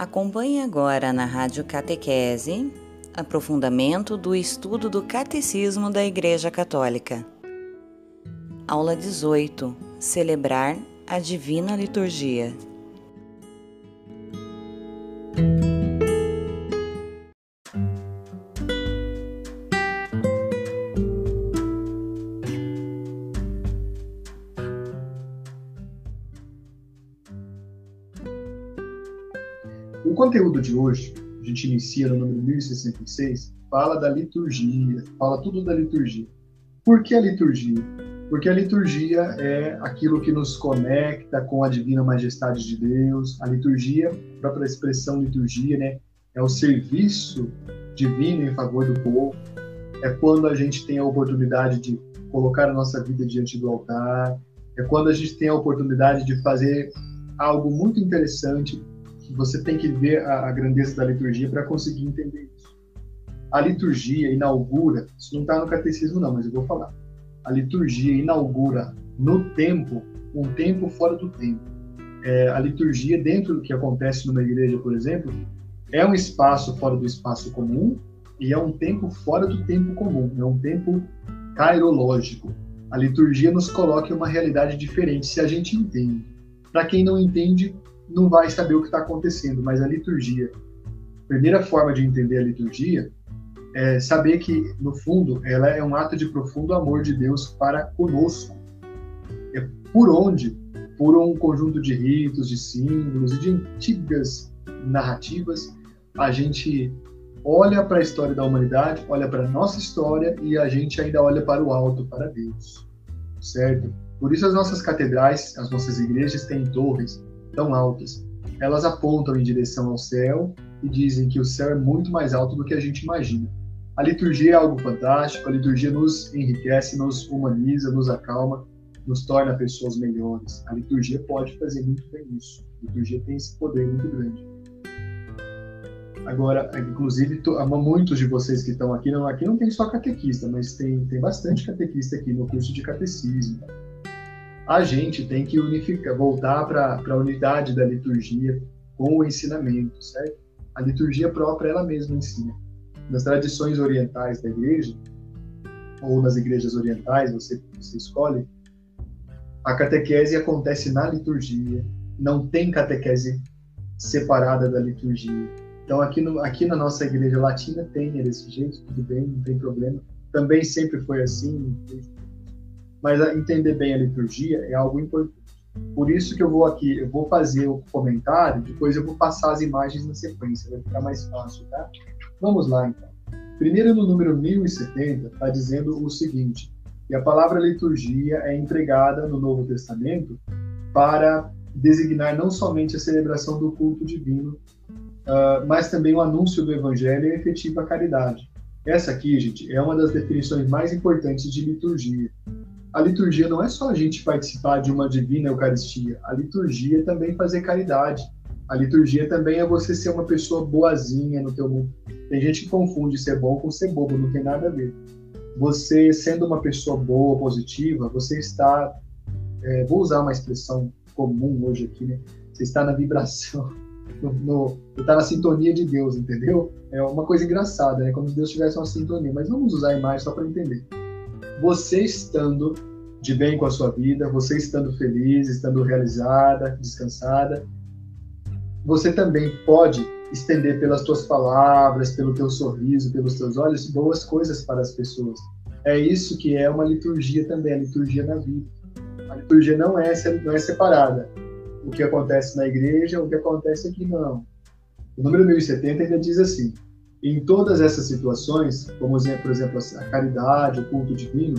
Acompanhe agora na Rádio Catequese aprofundamento do estudo do Catecismo da Igreja Católica. Aula 18 Celebrar a Divina Liturgia. De hoje, a gente inicia no número 1066, fala da liturgia, fala tudo da liturgia. Por que a liturgia? Porque a liturgia é aquilo que nos conecta com a divina majestade de Deus. A liturgia, a própria expressão liturgia, né, é o serviço divino em favor do povo. É quando a gente tem a oportunidade de colocar a nossa vida diante do altar. É quando a gente tem a oportunidade de fazer algo muito interessante você tem que ver a, a grandeza da liturgia para conseguir entender isso. A liturgia inaugura, isso não está no catecismo não, mas eu vou falar. A liturgia inaugura no tempo, um tempo fora do tempo. É, a liturgia, dentro do que acontece numa igreja, por exemplo, é um espaço fora do espaço comum e é um tempo fora do tempo comum, é um tempo cairológico. A liturgia nos coloca em uma realidade diferente se a gente entende. Para quem não entende, não vai saber o que está acontecendo, mas a liturgia, a primeira forma de entender a liturgia é saber que, no fundo, ela é um ato de profundo amor de Deus para conosco. É por onde, por um conjunto de ritos, de símbolos e de antigas narrativas, a gente olha para a história da humanidade, olha para a nossa história e a gente ainda olha para o alto, para Deus, certo? Por isso as nossas catedrais, as nossas igrejas têm torres tão altas. Elas apontam em direção ao céu e dizem que o céu é muito mais alto do que a gente imagina. A liturgia é algo fantástico, a liturgia nos enriquece, nos humaniza, nos acalma, nos torna pessoas melhores. A liturgia pode fazer muito bem isso. A liturgia tem esse poder muito grande. Agora, inclusive, muitos de vocês que estão aqui, não, aqui não tem só catequista, mas tem, tem bastante catequista aqui no curso de catecismo a gente tem que unificar, voltar para a unidade da liturgia com o ensinamento, certo? A liturgia própria ela mesma ensina. Nas tradições orientais da igreja, ou nas igrejas orientais, você, você escolhe, a catequese acontece na liturgia, não tem catequese separada da liturgia. Então, aqui, no, aqui na nossa igreja latina tem, é desse jeito, tudo bem, não tem problema. Também sempre foi assim, mas entender bem a liturgia é algo importante. Por isso que eu vou aqui, eu vou fazer o comentário, depois eu vou passar as imagens na sequência, vai ficar mais fácil, tá? Vamos lá, então. Primeiro, no número 1070, está dizendo o seguinte, que a palavra liturgia é empregada no Novo Testamento para designar não somente a celebração do culto divino, uh, mas também o anúncio do evangelho e a efetiva caridade. Essa aqui, gente, é uma das definições mais importantes de liturgia a liturgia não é só a gente participar de uma divina Eucaristia, a liturgia é também fazer caridade. A liturgia também é você ser uma pessoa boazinha no teu mundo. Tem gente que confunde ser bom com ser bobo, não tem nada a ver. Você sendo uma pessoa boa, positiva, você está, é, vou usar uma expressão comum hoje aqui, né? Você está na vibração, no, no, está na sintonia de Deus, entendeu? É uma coisa engraçada, né? Como se Deus tivesse uma sintonia. Mas vamos usar a imagem só para entender você estando de bem com a sua vida, você estando feliz, estando realizada, descansada, você também pode estender pelas tuas palavras, pelo teu sorriso, pelos teus olhos, boas coisas para as pessoas. É isso que é uma liturgia também, a liturgia na vida. A liturgia não é, não é separada. O que acontece na igreja, o que acontece aqui, não. O número 1070 ainda diz assim: em todas essas situações, como por exemplo a caridade, o culto divino,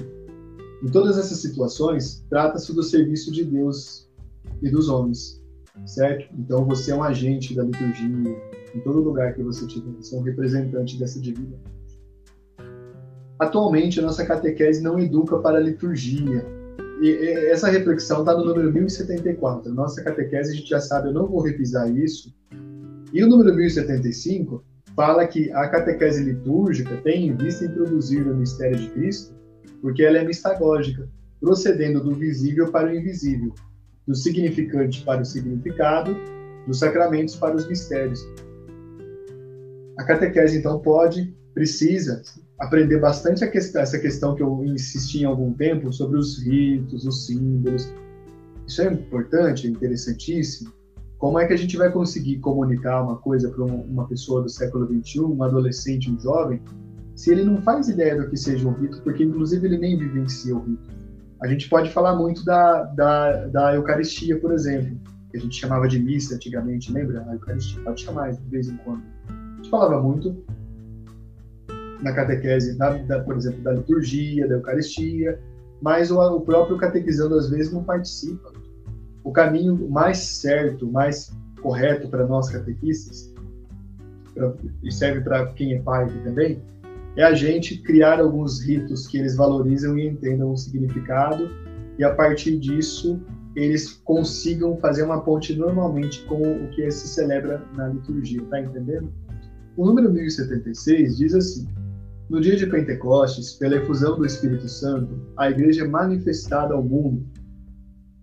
em todas essas situações, trata-se do serviço de Deus e dos homens, certo? Então você é um agente da liturgia, em todo lugar que você estiver, você é um representante dessa divina. Atualmente, a nossa catequese não educa para a liturgia. E essa reflexão está no número 1074. Nossa catequese, a gente já sabe, eu não vou repisar isso. E o número 1075 fala que a catequese litúrgica tem em vista introduzir o mistério de Cristo, porque ela é mistagógica, procedendo do visível para o invisível, do significante para o significado dos sacramentos para os mistérios. A catequese, então, pode, precisa aprender bastante questão, essa questão que eu insisti em algum tempo sobre os ritos, os símbolos. Isso é importante, é interessantíssimo. Como é que a gente vai conseguir comunicar uma coisa para uma pessoa do século XXI, um adolescente, um jovem, se ele não faz ideia do que seja um rito, porque inclusive ele nem vivencia o rito? A gente pode falar muito da, da, da Eucaristia, por exemplo, que a gente chamava de missa antigamente, lembra? A Eucaristia pode chamar de vez em quando. A gente falava muito na catequese, da, por exemplo, da liturgia, da Eucaristia, mas o, o próprio catequizando às vezes não participa. O caminho mais certo, mais correto para nós catequistas, pra, e serve para quem é pai também, é a gente criar alguns ritos que eles valorizam e entendam o significado, e a partir disso eles consigam fazer uma ponte normalmente com o que se celebra na liturgia, tá entendendo? O número 1076 diz assim: No dia de Pentecostes, pela efusão do Espírito Santo, a igreja é manifestada ao mundo.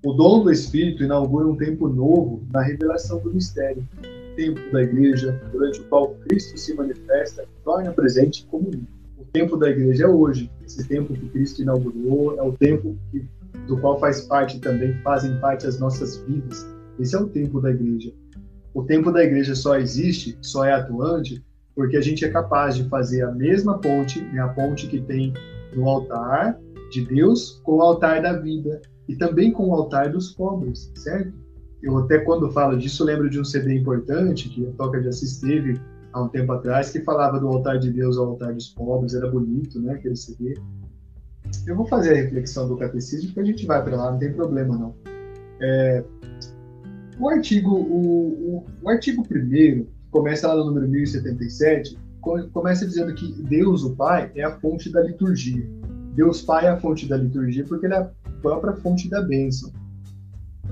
O dom do Espírito inaugura um tempo novo na revelação do mistério, tempo da igreja, durante o qual Cristo se manifesta torna presente como O tempo da igreja é hoje. Esse tempo que Cristo inaugurou é o tempo que, do qual faz parte também, fazem parte as nossas vidas. Esse é o tempo da igreja. O tempo da igreja só existe, só é atuante, porque a gente é capaz de fazer a mesma ponte, né, a ponte que tem no altar de Deus com o altar da vida e também com o altar dos pobres, certo? Eu até quando falo disso lembro de um CD importante que a Toca de Assis teve há um tempo atrás que falava do altar de Deus ao altar dos pobres, era bonito, né, aquele CD. Eu vou fazer a reflexão do catecismo porque a gente vai para lá, não tem problema não. É, o artigo o, o, o artigo primeiro começa lá no número 1077 começa dizendo que Deus, o Pai, é a fonte da liturgia. Deus Pai é a fonte da liturgia porque ele é própria fonte da bênção.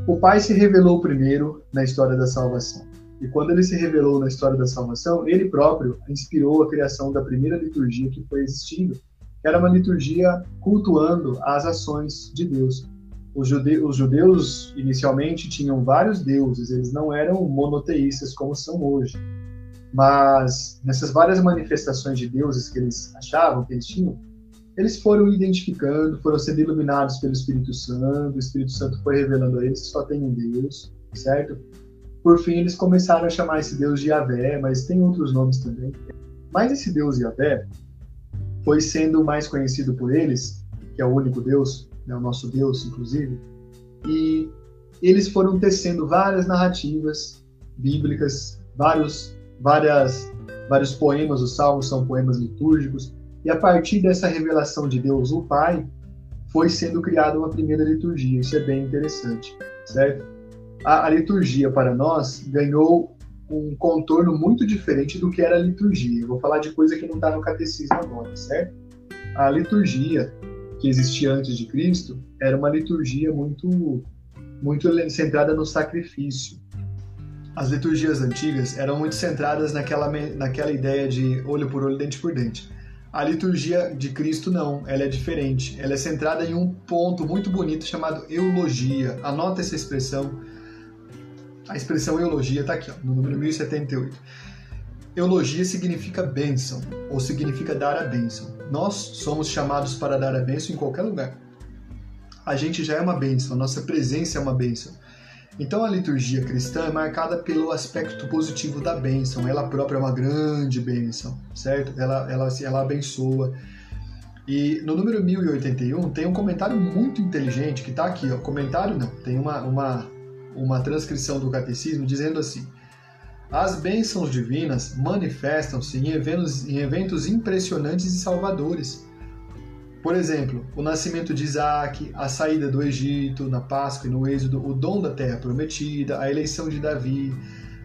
O Pai se revelou primeiro na história da salvação. E quando ele se revelou na história da salvação, ele próprio inspirou a criação da primeira liturgia que foi existindo, que era uma liturgia cultuando as ações de Deus. Os, jude os judeus inicialmente tinham vários deuses, eles não eram monoteístas como são hoje. Mas nessas várias manifestações de deuses que eles achavam que eles tinham, eles foram identificando, foram sendo iluminados pelo Espírito Santo, o Espírito Santo foi revelando a eles que só tem um Deus, certo? Por fim, eles começaram a chamar esse Deus de Yahvé, mas tem outros nomes também. Mas esse Deus Yahvé foi sendo mais conhecido por eles, que é o único Deus, né, o nosso Deus, inclusive, e eles foram tecendo várias narrativas bíblicas, vários, várias, vários poemas, os salmos são poemas litúrgicos, e a partir dessa revelação de Deus, o Pai, foi sendo criada uma primeira liturgia. Isso é bem interessante, certo? A, a liturgia para nós ganhou um contorno muito diferente do que era a liturgia. Eu vou falar de coisa que não está no catecismo agora, certo? A liturgia que existia antes de Cristo era uma liturgia muito muito centrada no sacrifício. As liturgias antigas eram muito centradas naquela, naquela ideia de olho por olho, dente por dente. A liturgia de Cristo não, ela é diferente. Ela é centrada em um ponto muito bonito chamado eulogia. Anota essa expressão. A expressão eulogia está aqui, ó, no número 1078. Eulogia significa bênção, ou significa dar a bênção. Nós somos chamados para dar a bênção em qualquer lugar. A gente já é uma bênção, a nossa presença é uma bênção. Então a liturgia cristã é marcada pelo aspecto positivo da bênção. Ela própria é uma grande bênção, certo? Ela, ela, ela abençoa. E no número 1081 tem um comentário muito inteligente que está aqui. Ó. Comentário não, tem uma, uma, uma transcrição do catecismo dizendo assim: As bênçãos divinas manifestam-se em eventos, em eventos impressionantes e salvadores por exemplo, o nascimento de Isaac, a saída do Egito, na Páscoa e no Êxodo, o dom da terra prometida, a eleição de Davi,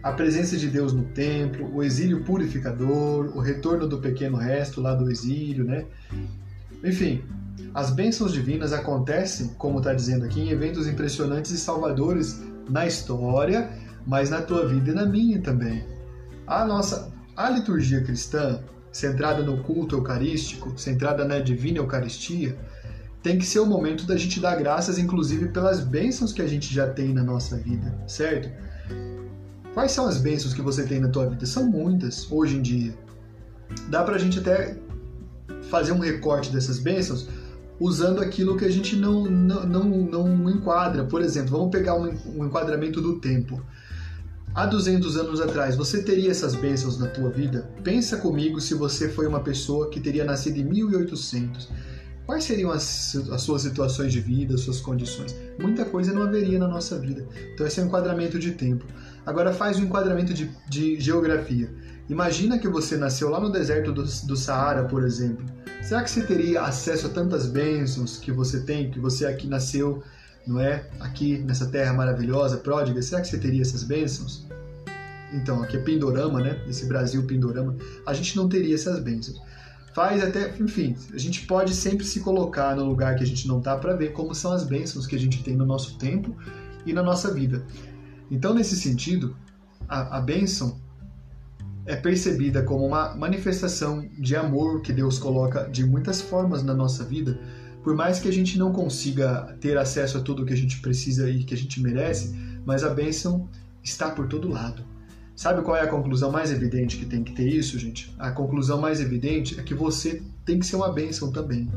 a presença de Deus no templo, o exílio purificador, o retorno do pequeno resto lá do exílio, né? Enfim, as bênçãos divinas acontecem, como está dizendo aqui, em eventos impressionantes e salvadores na história, mas na tua vida e na minha também. A nossa a liturgia cristã centrada no culto eucarístico, centrada na divina Eucaristia, tem que ser o momento da gente dar graças, inclusive pelas bênçãos que a gente já tem na nossa vida, certo? Quais são as bênçãos que você tem na tua vida? São muitas hoje em dia. Dá pra gente até fazer um recorte dessas bênçãos usando aquilo que a gente não, não, não, não enquadra. Por exemplo, vamos pegar um, um enquadramento do tempo. Há 200 anos atrás, você teria essas bênçãos na tua vida? Pensa comigo se você foi uma pessoa que teria nascido em 1800. Quais seriam as, as suas situações de vida, as suas condições? Muita coisa não haveria na nossa vida. Então, esse é um enquadramento de tempo. Agora, faz um enquadramento de, de geografia. Imagina que você nasceu lá no deserto do, do Saara, por exemplo. Será que você teria acesso a tantas bênçãos que você tem, que você aqui nasceu não é? Aqui nessa terra maravilhosa, pródiga, será que você teria essas bênçãos? Então, aqui é Pindorama, né? Esse Brasil Pindorama, a gente não teria essas bênçãos. Faz até, enfim, a gente pode sempre se colocar no lugar que a gente não está para ver como são as bênçãos que a gente tem no nosso tempo e na nossa vida. Então, nesse sentido, a, a bênção é percebida como uma manifestação de amor que Deus coloca de muitas formas na nossa vida por mais que a gente não consiga ter acesso a tudo que a gente precisa e que a gente merece, mas a bênção está por todo lado. Sabe qual é a conclusão mais evidente que tem que ter isso, gente? A conclusão mais evidente é que você tem que ser uma bênção também.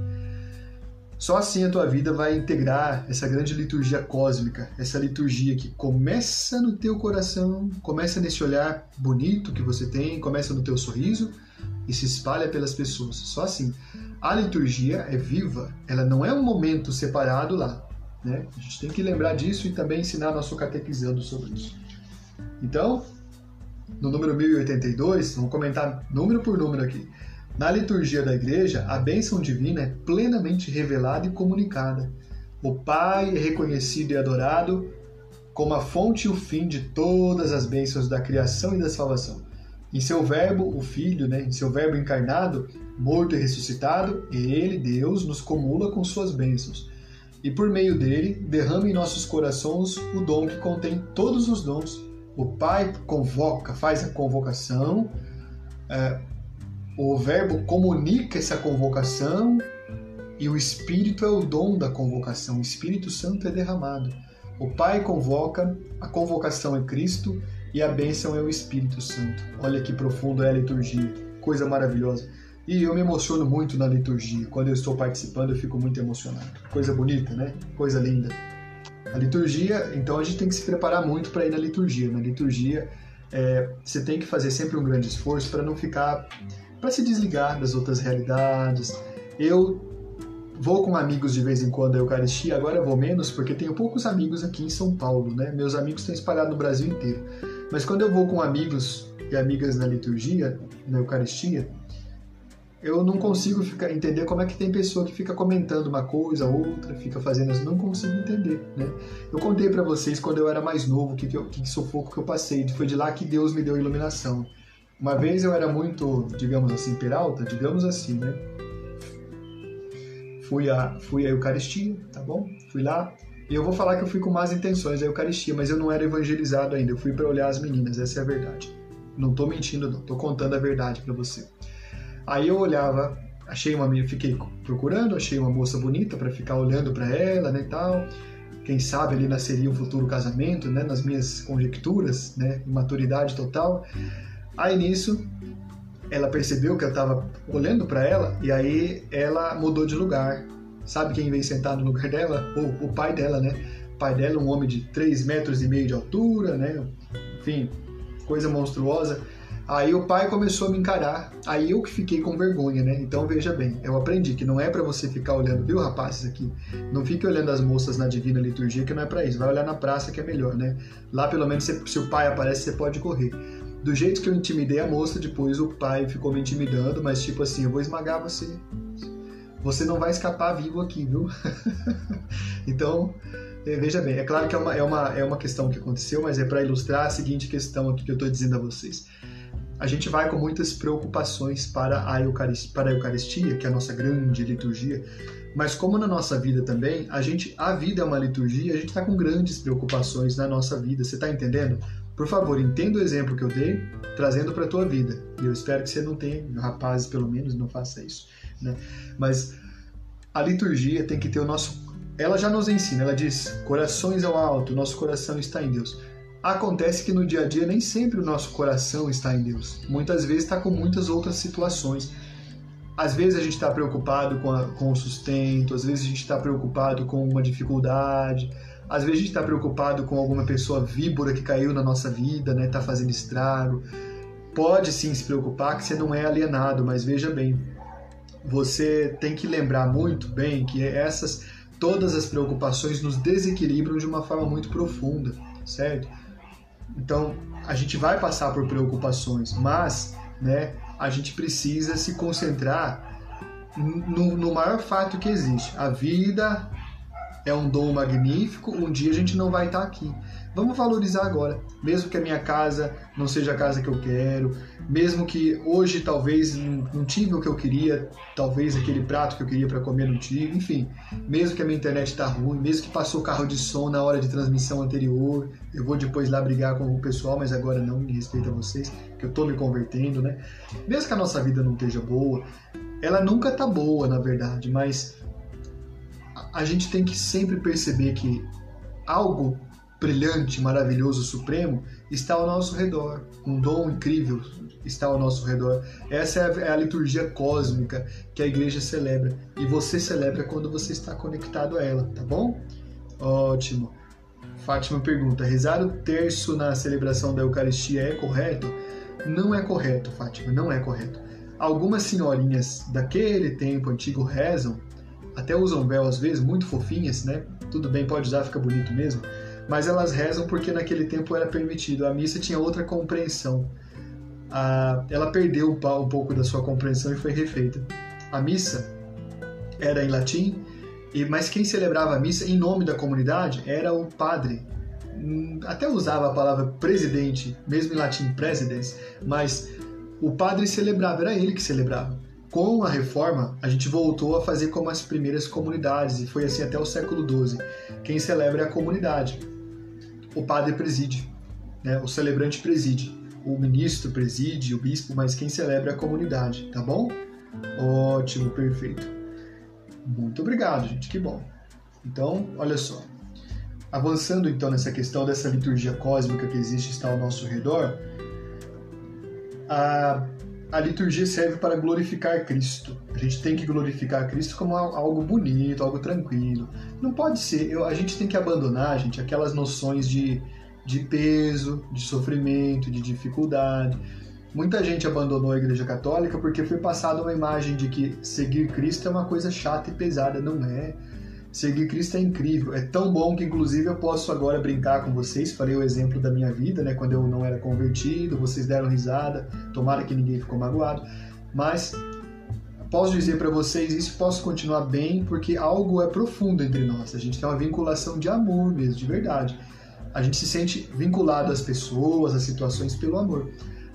Só assim a tua vida vai integrar essa grande liturgia cósmica, essa liturgia que começa no teu coração, começa nesse olhar bonito que você tem, começa no teu sorriso e se espalha pelas pessoas. Só assim. A liturgia é viva, ela não é um momento separado lá. Né? A gente tem que lembrar disso e também ensinar nosso catequizando sobre isso. Então, no número 1082, vamos comentar número por número aqui. Na liturgia da igreja, a bênção divina é plenamente revelada e comunicada. O Pai é reconhecido e adorado como a fonte e o fim de todas as bênçãos da criação e da salvação. Em seu verbo, o Filho, né, em seu verbo encarnado, morto e ressuscitado, ele, Deus, nos comula com suas bênçãos. E por meio dele, derrama em nossos corações o dom que contém todos os dons. O Pai convoca, faz a convocação, é, o Verbo comunica essa convocação e o Espírito é o dom da convocação. O Espírito Santo é derramado. O Pai convoca, a convocação é Cristo e a bênção é o Espírito Santo. Olha que profundo é a liturgia, coisa maravilhosa. E eu me emociono muito na liturgia. Quando eu estou participando, eu fico muito emocionado. Coisa bonita, né? Coisa linda. A liturgia, então a gente tem que se preparar muito para ir na liturgia. Na liturgia, é, você tem que fazer sempre um grande esforço para não ficar, para se desligar das outras realidades. Eu vou com amigos de vez em quando à Eucaristia, agora eu vou menos porque tenho poucos amigos aqui em São Paulo, né? Meus amigos estão espalhados no Brasil inteiro. Mas quando eu vou com amigos e amigas na liturgia, na Eucaristia, eu não consigo ficar, entender como é que tem pessoa que fica comentando uma coisa, outra, fica fazendo isso. Não consigo entender, né? Eu contei para vocês quando eu era mais novo que, que, que sufoco que eu passei. Foi de lá que Deus me deu iluminação. Uma vez eu era muito, digamos assim, peralta, digamos assim, né? Fui a, fui à Eucaristia, tá bom? Fui lá, e eu vou falar que eu fui com más intenções da Eucaristia, mas eu não era evangelizado ainda. Eu fui para olhar as meninas, essa é a verdade. Não estou mentindo, não. Estou contando a verdade para você. Aí eu olhava, achei uma, fiquei procurando, achei uma moça bonita para ficar olhando para ela, né, tal. Quem sabe ali nasceria um futuro casamento, né, nas minhas conjecturas, né, maturidade total. Aí nisso, ela percebeu que eu estava olhando para ela e aí ela mudou de lugar. Sabe quem veio sentar no lugar dela? O, o pai dela, né? O pai dela, um homem de 3 metros e meio de altura, né? Enfim, coisa monstruosa. Aí o pai começou a me encarar, aí eu que fiquei com vergonha, né? Então veja bem, eu aprendi que não é para você ficar olhando, viu, rapazes aqui? Não fique olhando as moças na divina liturgia, que não é para isso. Vai olhar na praça que é melhor, né? Lá pelo menos se, se o pai aparece, você pode correr. Do jeito que eu intimidei a moça, depois o pai ficou me intimidando, mas tipo assim, eu vou esmagar você você não vai escapar vivo aqui, viu? então, é, veja bem, é claro que é uma, é uma, é uma questão que aconteceu, mas é para ilustrar a seguinte questão aqui que eu estou dizendo a vocês. A gente vai com muitas preocupações para a, Eucaristia, para a Eucaristia, que é a nossa grande liturgia, mas como na nossa vida também, a gente a vida é uma liturgia, a gente está com grandes preocupações na nossa vida. Você está entendendo? Por favor, entenda o exemplo que eu dei, trazendo para a tua vida. E eu espero que você não tenha, rapazes pelo menos, não faça isso. Né? Mas a liturgia tem que ter o nosso. Ela já nos ensina, ela diz: corações ao alto, nosso coração está em Deus. Acontece que no dia a dia nem sempre o nosso coração está em Deus. Muitas vezes está com muitas outras situações. Às vezes a gente está preocupado com, a, com o sustento, às vezes a gente está preocupado com uma dificuldade, às vezes a gente está preocupado com alguma pessoa víbora que caiu na nossa vida, né? Está fazendo estrago. Pode sim se preocupar que você não é alienado, mas veja bem, você tem que lembrar muito bem que essas todas as preocupações nos desequilibram de uma forma muito profunda, certo? Então, a gente vai passar por preocupações, mas, né, a gente precisa se concentrar no, no maior fato que existe. A vida é um dom magnífico, um dia a gente não vai estar aqui. Vamos valorizar agora, mesmo que a minha casa não seja a casa que eu quero, mesmo que hoje talvez não tive o que eu queria, talvez aquele prato que eu queria para comer não tive, enfim, mesmo que a minha internet está ruim, mesmo que passou carro de som na hora de transmissão anterior, eu vou depois lá brigar com o pessoal, mas agora não, me respeito a vocês, que eu estou me convertendo, né? Mesmo que a nossa vida não esteja boa, ela nunca está boa, na verdade, mas a gente tem que sempre perceber que algo brilhante, maravilhoso, supremo está ao nosso redor. Um dom incrível está ao nosso redor. Essa é a, é a, liturgia cósmica que a igreja celebra. E você celebra quando você está conectado a ela, tá bom? Ótimo. Fátima pergunta: rezar o terço na celebração da Eucaristia é correto? Não é correto, Fátima, não é correto. Algumas senhorinhas daquele tempo antigo rezam, até usam véu às vezes, muito fofinhas, né? Tudo bem, pode usar, fica bonito mesmo mas elas rezam porque naquele tempo era permitido. A missa tinha outra compreensão. ela perdeu um pouco da sua compreensão e foi refeita. A missa era em latim, mas quem celebrava a missa em nome da comunidade era o padre. Hum, até usava a palavra presidente, mesmo em latim presidens, mas o padre celebrava, era ele que celebrava. Com a reforma, a gente voltou a fazer como as primeiras comunidades, e foi assim até o século XII. Quem celebra é a comunidade o padre preside, né? o celebrante preside, o ministro preside, o bispo, mas quem celebra é a comunidade, tá bom? Ótimo, perfeito. Muito obrigado, gente, que bom. Então, olha só. Avançando então nessa questão dessa liturgia cósmica que existe está ao nosso redor, a, a liturgia serve para glorificar Cristo. A gente tem que glorificar Cristo como algo bonito, algo tranquilo. Não pode ser. Eu, a gente tem que abandonar, gente, aquelas noções de, de peso, de sofrimento, de dificuldade. Muita gente abandonou a Igreja Católica porque foi passada uma imagem de que seguir Cristo é uma coisa chata e pesada. Não é. Seguir Cristo é incrível, é tão bom que inclusive eu posso agora brincar com vocês. Falei o exemplo da minha vida, né, quando eu não era convertido, vocês deram risada. Tomara que ninguém ficou magoado, mas posso dizer para vocês isso, posso continuar bem, porque algo é profundo entre nós. A gente tem uma vinculação de amor mesmo, de verdade. A gente se sente vinculado às pessoas, às situações pelo amor.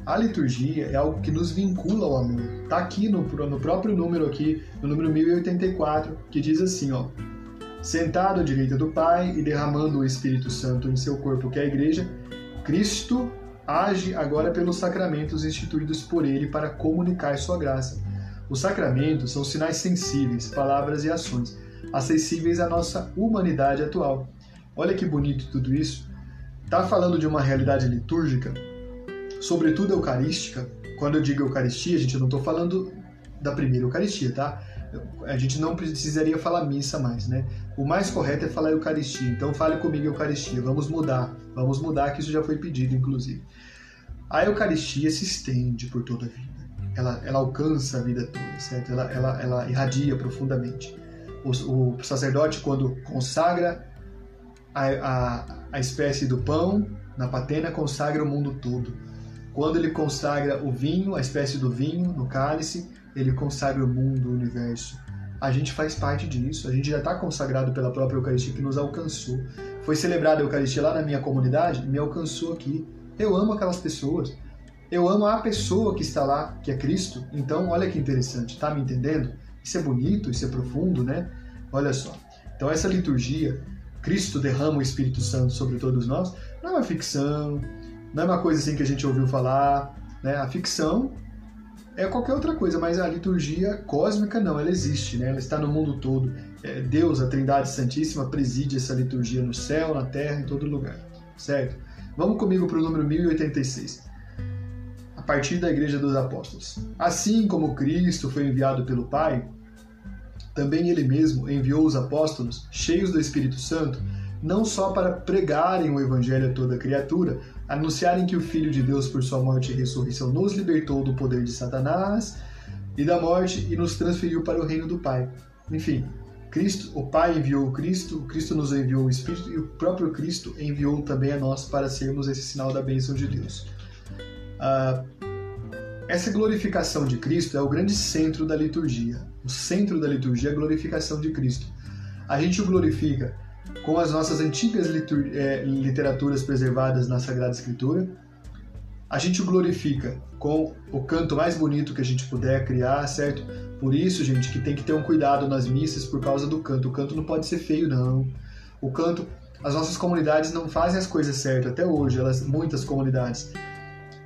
A liturgia é algo que nos vincula ao amor. Tá aqui no, no próprio número aqui, no número 1084, que diz assim, ó: Sentado à direita do Pai e derramando o Espírito Santo em seu corpo, que é a igreja, Cristo age agora pelos sacramentos instituídos por ele para comunicar sua graça. Os sacramentos são sinais sensíveis, palavras e ações, acessíveis à nossa humanidade atual. Olha que bonito tudo isso. Está falando de uma realidade litúrgica, sobretudo eucarística. Quando eu digo Eucaristia, gente, eu não estou falando da primeira Eucaristia, tá? a gente não precisaria falar missa mais, né? O mais correto é falar Eucaristia. Então fale comigo Eucaristia. Vamos mudar. Vamos mudar, que isso já foi pedido, inclusive. A Eucaristia se estende por toda a vida. Ela, ela alcança a vida toda, certo? Ela, ela, ela irradia profundamente. O, o sacerdote, quando consagra a, a, a espécie do pão na patena, consagra o mundo todo. Quando ele consagra o vinho, a espécie do vinho no cálice, ele consagra o mundo, o universo. A gente faz parte disso, a gente já está consagrado pela própria Eucaristia que nos alcançou. Foi celebrada a Eucaristia lá na minha comunidade, me alcançou aqui. Eu amo aquelas pessoas. Eu amo a pessoa que está lá, que é Cristo. Então, olha que interessante, tá me entendendo? Isso é bonito, isso é profundo, né? Olha só. Então, essa liturgia, Cristo derrama o Espírito Santo sobre todos nós, não é uma ficção, não é uma coisa assim que a gente ouviu falar, né? A ficção é qualquer outra coisa, mas a liturgia cósmica não, ela existe, né? ela está no mundo todo. É, Deus, a Trindade Santíssima, preside essa liturgia no céu, na terra, em todo lugar, certo? Vamos comigo para o número 1086. A partir da Igreja dos Apóstolos. Assim como Cristo foi enviado pelo Pai, também ele mesmo enviou os apóstolos, cheios do Espírito Santo, não só para pregarem o Evangelho a toda criatura, anunciarem que o Filho de Deus, por sua morte e ressurreição, nos libertou do poder de Satanás e da morte e nos transferiu para o reino do Pai. Enfim, Cristo, o Pai enviou o Cristo, o Cristo nos enviou o Espírito e o próprio Cristo enviou também a nós para sermos esse sinal da bênção de Deus. Ah, essa glorificação de Cristo é o grande centro da liturgia. O centro da liturgia é a glorificação de Cristo. A gente o glorifica com as nossas antigas é, literaturas preservadas na Sagrada Escritura. A gente glorifica com o canto mais bonito que a gente puder criar, certo? Por isso, gente, que tem que ter um cuidado nas missas por causa do canto. O canto não pode ser feio, não. O canto, as nossas comunidades não fazem as coisas certas até hoje, elas, muitas comunidades.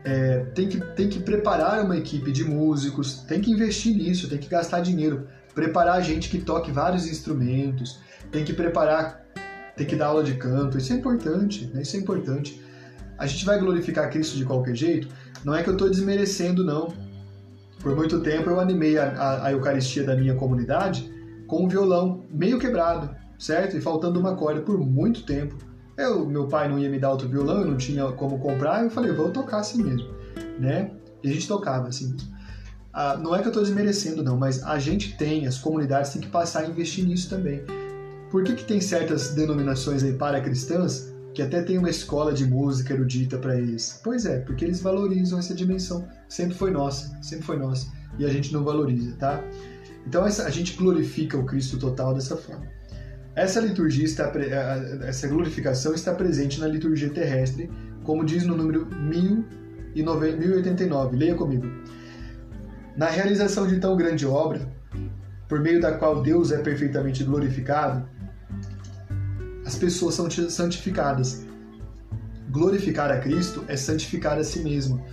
É, tem, que, tem que preparar uma equipe de músicos, tem que investir nisso, tem que gastar dinheiro, preparar gente que toque vários instrumentos, tem que preparar ter que dar aula de canto, isso é importante, né? isso é importante. A gente vai glorificar Cristo de qualquer jeito, não é que eu estou desmerecendo, não. Por muito tempo eu animei a, a, a Eucaristia da minha comunidade com um violão meio quebrado, certo? E faltando uma corda por muito tempo. Eu, meu pai não ia me dar outro violão, eu não tinha como comprar, eu falei, vou tocar assim mesmo, né? E a gente tocava assim. Ah, não é que eu estou desmerecendo, não, mas a gente tem, as comunidades têm que passar a investir nisso também. Por que, que tem certas denominações aí para-cristãs que até tem uma escola de música erudita para eles? Pois é, porque eles valorizam essa dimensão. Sempre foi nossa, sempre foi nossa. E a gente não valoriza, tá? Então essa, a gente glorifica o Cristo total dessa forma. Essa liturgia está, essa glorificação está presente na liturgia terrestre, como diz no número 1089. Leia comigo. Na realização de tão grande obra, por meio da qual Deus é perfeitamente glorificado, as pessoas são santificadas. Glorificar a Cristo é santificar a si mesmo.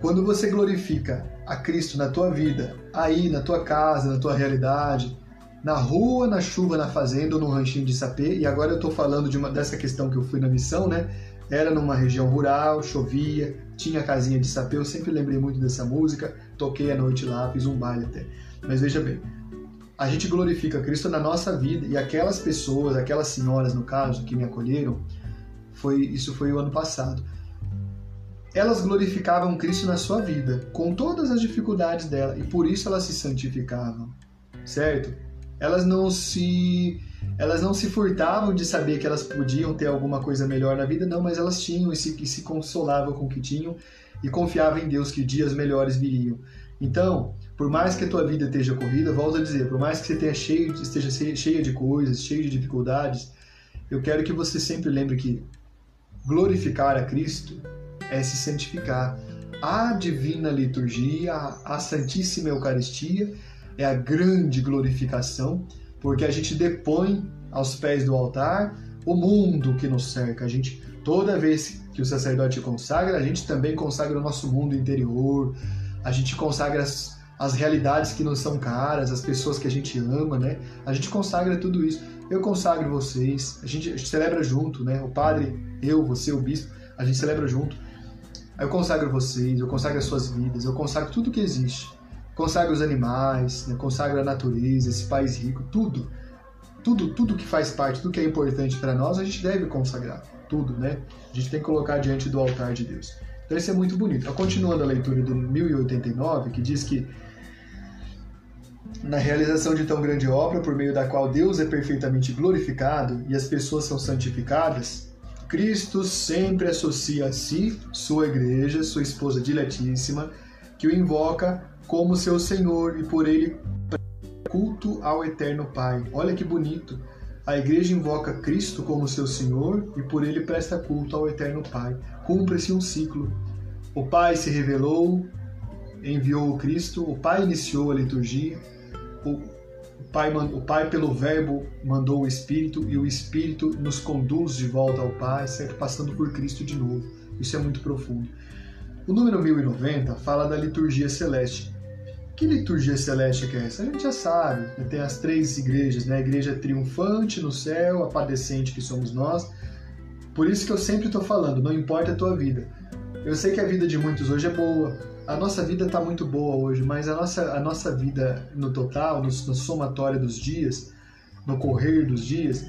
Quando você glorifica a Cristo na tua vida, aí na tua casa, na tua realidade, na rua, na chuva, na fazenda ou no ranchinho de sapê, e agora eu estou falando de uma, dessa questão que eu fui na missão, né? Era numa região rural, chovia, tinha casinha de sapê, eu sempre lembrei muito dessa música, toquei a noite lá, fiz um baile até. Mas veja bem, a gente glorifica Cristo na nossa vida e aquelas pessoas, aquelas senhoras no caso que me acolheram, foi isso foi o ano passado. Elas glorificavam Cristo na sua vida, com todas as dificuldades dela, e por isso elas se santificavam, certo? Elas não se elas não se furtavam de saber que elas podiam ter alguma coisa melhor na vida, não, mas elas tinham e se, e se consolavam com o que tinham e confiavam em Deus que dias melhores viriam. Então, por mais que a tua vida esteja corrida, volto a dizer, por mais que você cheio, esteja cheia de coisas, cheio de dificuldades, eu quero que você sempre lembre que glorificar a Cristo é se santificar. A divina liturgia, a Santíssima Eucaristia é a grande glorificação, porque a gente depõe aos pés do altar o mundo que nos cerca. A gente, toda vez que o sacerdote consagra, a gente também consagra o nosso mundo interior, a gente consagra as, as realidades que não são caras, as pessoas que a gente ama, né? A gente consagra tudo isso. Eu consagro vocês, a gente, a gente celebra junto, né? O padre, eu, você, o bispo, a gente celebra junto. Eu consagro vocês, eu consagro as suas vidas, eu consagro tudo que existe. Consagro os animais, né? consagro a natureza, esse país rico, tudo. Tudo, tudo que faz parte, tudo que é importante para nós, a gente deve consagrar. Tudo, né? A gente tem que colocar diante do altar de Deus. Então isso é muito bonito. Continuando a leitura do 1089, que diz que na realização de tão grande obra, por meio da qual Deus é perfeitamente glorificado e as pessoas são santificadas, Cristo sempre associa a si sua igreja, sua esposa diletíssima, que o invoca como seu Senhor e por ele culto ao eterno Pai. Olha que bonito! A igreja invoca Cristo como seu Senhor e por ele presta culto ao eterno Pai. Cumpre-se um ciclo. O Pai se revelou, enviou o Cristo, o Pai iniciou a liturgia, o Pai, o Pai pelo Verbo mandou o Espírito e o Espírito nos conduz de volta ao Pai, sempre passando por Cristo de novo. Isso é muito profundo. O número 1090 fala da liturgia celeste. Que liturgia celeste que é essa? A gente já sabe. Né? Tem as três igrejas, né? A igreja triunfante no céu, a padecente que somos nós, Por isso que eu sempre estou falando, não importa a tua vida. Eu sei que a vida de muitos hoje é boa. A nossa vida está muito boa hoje, mas a nossa, a nossa vida no total, no, no somatório dos dias, no correr dos dias,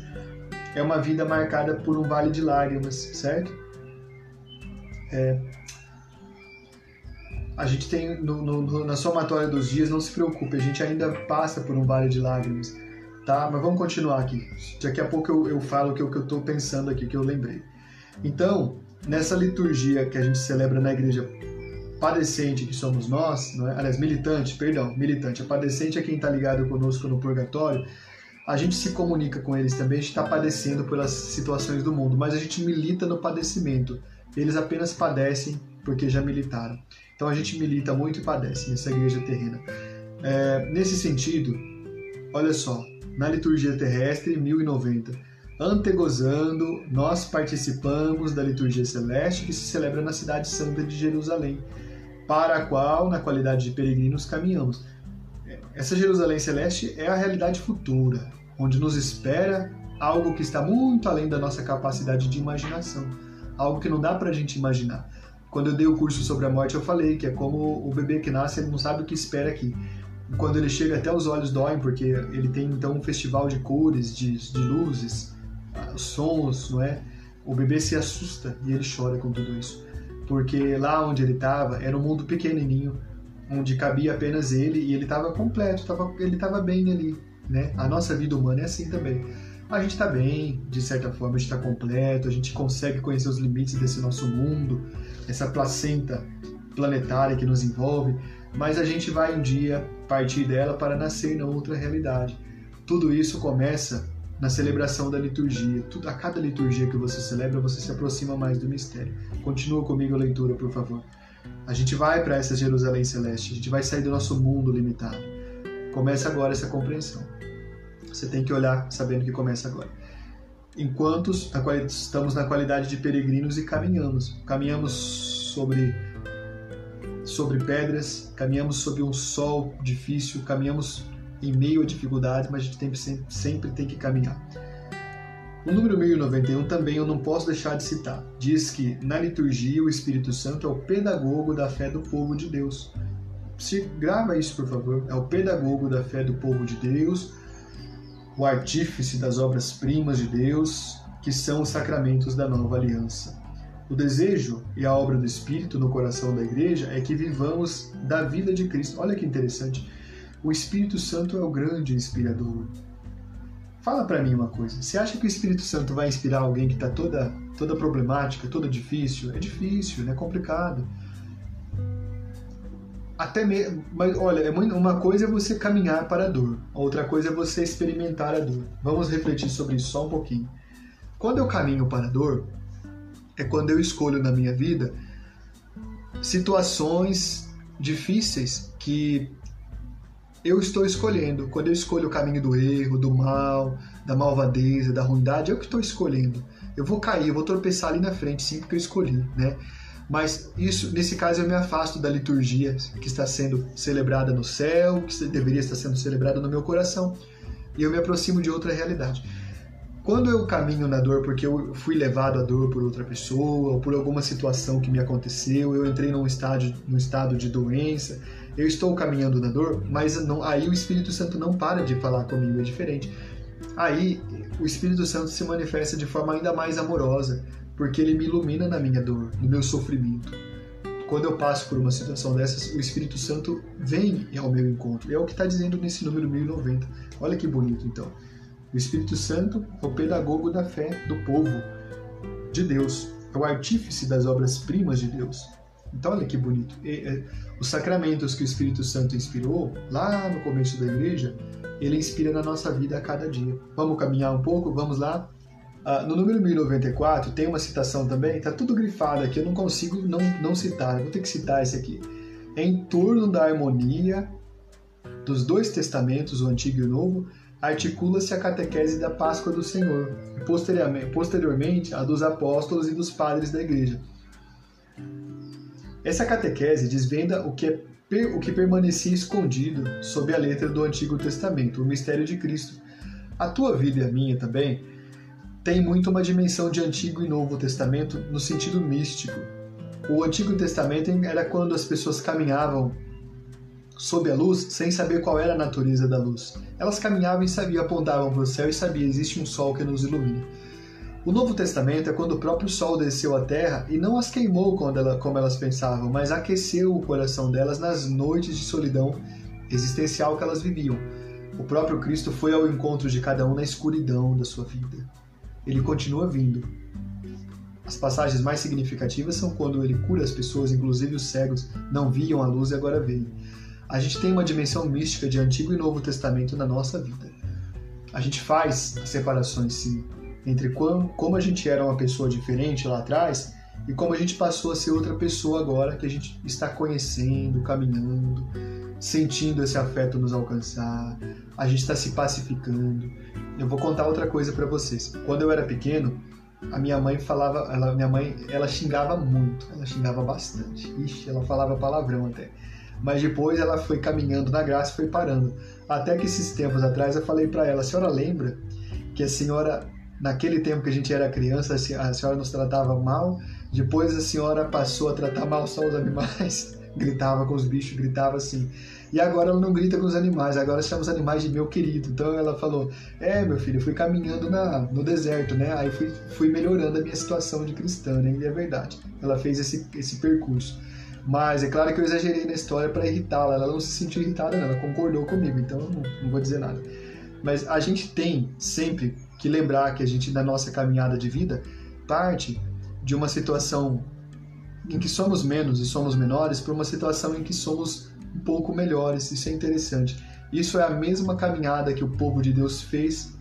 é uma vida marcada por um vale de lágrimas, certo? É, a gente tem no, no, na somatória dos dias, não se preocupe, a gente ainda passa por um vale de lágrimas, tá? Mas vamos continuar aqui. Daqui a pouco eu, eu falo o que, que eu estou pensando aqui, que eu lembrei. Então, nessa liturgia que a gente celebra na igreja padecente que somos nós, não é? aliás, militante, perdão, militante, a padecente é quem está ligado conosco no purgatório, a gente se comunica com eles também, a gente está padecendo pelas situações do mundo, mas a gente milita no padecimento. Eles apenas padecem porque já militaram. Então a gente milita muito e padece nessa igreja terrena. É, nesse sentido, olha só, na liturgia terrestre, 1090, antegozando, nós participamos da liturgia celeste que se celebra na cidade santa de Jerusalém, para a qual, na qualidade de peregrinos, caminhamos. Essa Jerusalém celeste é a realidade futura, onde nos espera algo que está muito além da nossa capacidade de imaginação, algo que não dá para a gente imaginar. Quando eu dei o curso sobre a morte, eu falei que é como o bebê que nasce, ele não sabe o que espera aqui. Quando ele chega, até os olhos doem, porque ele tem então um festival de cores, de, de luzes, ah, sons, não é? O bebê se assusta e ele chora com tudo isso. Porque lá onde ele estava era um mundo pequenininho, onde cabia apenas ele e ele estava completo, tava, ele estava bem ali, né? A nossa vida humana é assim também a gente está bem, de certa forma, a gente está completo, a gente consegue conhecer os limites desse nosso mundo, essa placenta planetária que nos envolve, mas a gente vai um dia partir dela para nascer na outra realidade. Tudo isso começa na celebração da liturgia. Tudo, a cada liturgia que você celebra, você se aproxima mais do mistério. Continua comigo a leitura, por favor. A gente vai para essa Jerusalém celeste, a gente vai sair do nosso mundo limitado. Começa agora essa compreensão. Você tem que olhar sabendo que começa agora. Enquanto estamos na qualidade de peregrinos e caminhamos, caminhamos sobre sobre pedras, caminhamos sob um sol difícil, caminhamos em meio a dificuldades, mas a gente tem, sempre, tem que caminhar. O número 1091 também eu não posso deixar de citar. Diz que na liturgia o Espírito Santo é o pedagogo da fé do povo de Deus. Se grava isso, por favor. É o pedagogo da fé do povo de Deus, o artífice das obras-primas de Deus, que são os sacramentos da nova aliança. O desejo e a obra do Espírito no coração da igreja é que vivamos da vida de Cristo. Olha que interessante. O Espírito Santo é o grande inspirador. Fala para mim uma coisa. Você acha que o Espírito Santo vai inspirar alguém que está toda, toda problemática, toda difícil? É difícil, é complicado até mesmo, mas olha, é uma coisa é você caminhar para a dor, outra coisa é você experimentar a dor. Vamos refletir sobre isso só um pouquinho. Quando eu caminho para a dor, é quando eu escolho na minha vida situações difíceis que eu estou escolhendo. Quando eu escolho o caminho do erro, do mal, da malvadeza, da ruindade, é eu que estou escolhendo. Eu vou cair, eu vou tropeçar ali na frente, sim, porque eu escolhi, né? Mas isso, nesse caso, eu me afasto da liturgia que está sendo celebrada no céu, que deveria estar sendo celebrada no meu coração, e eu me aproximo de outra realidade. Quando eu caminho na dor porque eu fui levado à dor por outra pessoa, ou por alguma situação que me aconteceu, eu entrei num estado, num estado de doença, eu estou caminhando na dor, mas não, aí o Espírito Santo não para de falar comigo, é diferente. Aí o Espírito Santo se manifesta de forma ainda mais amorosa, porque ele me ilumina na minha dor, no meu sofrimento. Quando eu passo por uma situação dessas, o Espírito Santo vem ao meu encontro. É o que está dizendo nesse número 1090. Olha que bonito, então. O Espírito Santo é o pedagogo da fé do povo de Deus, é o artífice das obras-primas de Deus. Então, olha que bonito. E, os sacramentos que o Espírito Santo inspirou lá no começo da igreja, ele inspira na nossa vida a cada dia. Vamos caminhar um pouco? Vamos lá? Ah, no número 1094 tem uma citação também, está tudo grifado aqui, eu não consigo não, não citar, vou ter que citar esse aqui. Em torno da harmonia dos dois testamentos, o Antigo e o Novo, articula-se a catequese da Páscoa do Senhor, e posteriormente, posteriormente a dos apóstolos e dos padres da Igreja. Essa catequese desvenda o que, é, o que permanecia escondido sob a letra do Antigo Testamento, o mistério de Cristo. A tua vida e a minha também tem muito uma dimensão de Antigo e Novo Testamento no sentido místico. O Antigo Testamento era quando as pessoas caminhavam sob a luz sem saber qual era a natureza da luz. Elas caminhavam e sabiam, apontavam para o céu e sabiam, existe um sol que nos ilumina. O Novo Testamento é quando o próprio sol desceu à terra e não as queimou como elas pensavam, mas aqueceu o coração delas nas noites de solidão existencial que elas viviam. O próprio Cristo foi ao encontro de cada um na escuridão da sua vida. Ele continua vindo. As passagens mais significativas são quando ele cura as pessoas, inclusive os cegos, não viam a luz e agora veem. A gente tem uma dimensão mística de Antigo e Novo Testamento na nossa vida. A gente faz as separações, sim, entre como a gente era uma pessoa diferente lá atrás e como a gente passou a ser outra pessoa agora que a gente está conhecendo, caminhando, sentindo esse afeto nos alcançar, a gente está se pacificando. Eu vou contar outra coisa para vocês. Quando eu era pequeno, a minha mãe falava, ela, minha mãe, ela xingava muito, ela xingava bastante. Ixi, ela falava palavrão até. Mas depois ela foi caminhando na graça e foi parando. Até que esses tempos atrás eu falei para ela: a senhora lembra que a senhora naquele tempo que a gente era criança, a senhora nos tratava mal, depois a senhora passou a tratar mal só os animais, gritava com os bichos, gritava assim. E agora ela não grita com os animais, agora chama os animais de meu querido. Então ela falou: É, meu filho, eu fui caminhando na, no deserto, né? Aí fui, fui melhorando a minha situação de cristã, né? E é verdade, ela fez esse, esse percurso. Mas é claro que eu exagerei na história para irritá-la. Ela não se sentiu irritada, não. Ela concordou comigo, então não, não vou dizer nada. Mas a gente tem sempre que lembrar que a gente, na nossa caminhada de vida, parte de uma situação em que somos menos e somos menores para uma situação em que somos um pouco melhores. Isso é interessante. Isso é a mesma caminhada que o povo de Deus fez,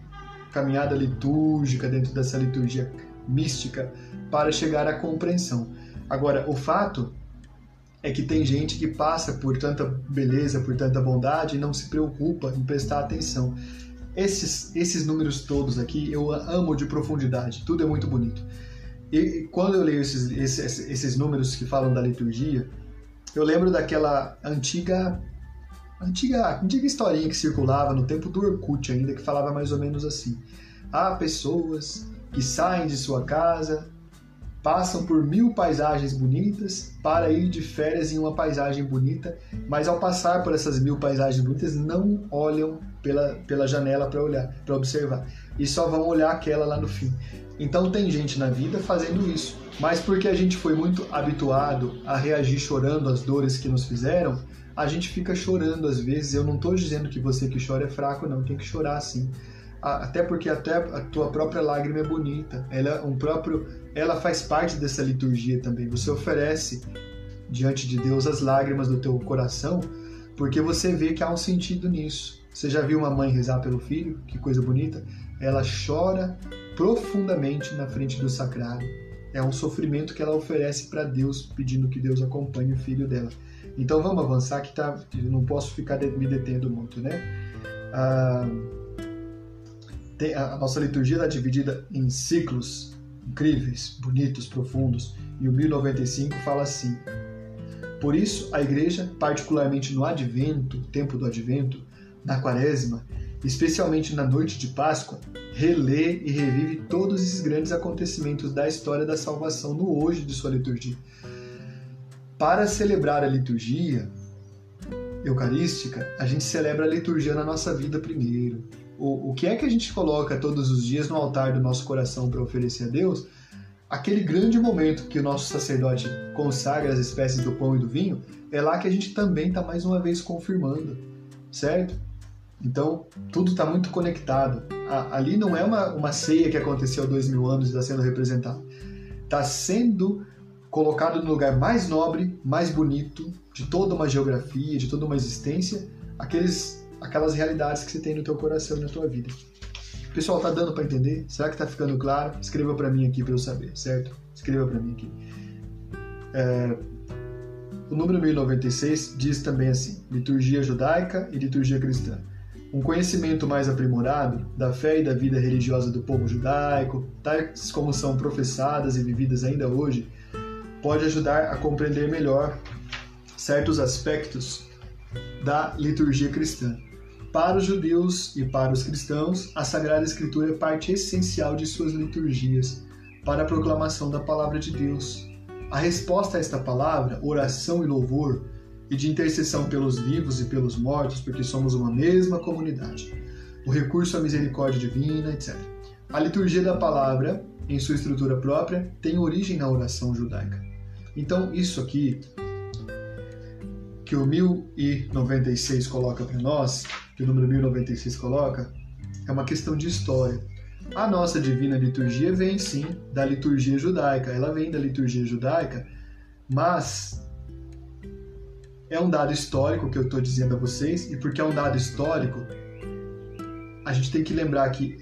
caminhada litúrgica dentro dessa liturgia mística, para chegar à compreensão. Agora, o fato é que tem gente que passa por tanta beleza, por tanta bondade e não se preocupa em prestar atenção. Esses, esses números todos aqui eu amo de profundidade, tudo é muito bonito. E quando eu leio esses, esses, esses números que falam da liturgia, eu lembro daquela antiga, antiga, antiga historinha que circulava no tempo do Orkut ainda, que falava mais ou menos assim. Há pessoas que saem de sua casa, passam por mil paisagens bonitas para ir de férias em uma paisagem bonita, mas ao passar por essas mil paisagens bonitas não olham pela, pela janela para olhar, para observar, e só vão olhar aquela lá no fim. Então tem gente na vida fazendo isso, mas porque a gente foi muito habituado a reagir chorando às dores que nos fizeram, a gente fica chorando às vezes. Eu não estou dizendo que você que chora é fraco, não, tem que chorar sim. Até porque até a tua própria lágrima é bonita. Ela um próprio, ela faz parte dessa liturgia também. Você oferece diante de Deus as lágrimas do teu coração, porque você vê que há um sentido nisso. Você já viu uma mãe rezar pelo filho? Que coisa bonita. Ela chora profundamente na frente do sacrário. É um sofrimento que ela oferece para Deus, pedindo que Deus acompanhe o filho dela. Então vamos avançar, que tá, não posso ficar me detendo muito, né? Ah, tem, a nossa liturgia está dividida em ciclos incríveis, bonitos, profundos, e o 1095 fala assim: Por isso, a igreja, particularmente no advento, tempo do advento, na quaresma, especialmente na noite de Páscoa, relê e revive todos esses grandes acontecimentos da história da salvação no hoje de sua liturgia. Para celebrar a liturgia eucarística, a gente celebra a liturgia na nossa vida primeiro. O, o que é que a gente coloca todos os dias no altar do nosso coração para oferecer a Deus? Aquele grande momento que o nosso sacerdote consagra as espécies do pão e do vinho, é lá que a gente também está mais uma vez confirmando, certo? Então, tudo está muito conectado. Ali não é uma, uma ceia que aconteceu dois mil anos e está sendo representada. Está sendo colocado no lugar mais nobre, mais bonito de toda uma geografia, de toda uma existência, aqueles, aquelas realidades que você tem no teu coração e na tua vida. Pessoal, tá dando para entender? Será que tá ficando claro? Escreva para mim aqui para eu saber, certo? Escreva para mim aqui. É, o número 1096 diz também assim: liturgia judaica e liturgia cristã. Um conhecimento mais aprimorado da fé e da vida religiosa do povo judaico, tais como são professadas e vividas ainda hoje, pode ajudar a compreender melhor certos aspectos da liturgia cristã. Para os judeus e para os cristãos, a Sagrada Escritura é parte essencial de suas liturgias para a proclamação da palavra de Deus. A resposta a esta palavra, oração e louvor, e de intercessão pelos vivos e pelos mortos, porque somos uma mesma comunidade. O recurso à misericórdia divina, etc. A liturgia da palavra, em sua estrutura própria, tem origem na oração judaica. Então, isso aqui que o 1096 coloca para nós, que o número 1096 coloca, é uma questão de história. A nossa divina liturgia vem sim da liturgia judaica, ela vem da liturgia judaica, mas é um dado histórico que eu estou dizendo a vocês, e porque é um dado histórico, a gente tem que lembrar que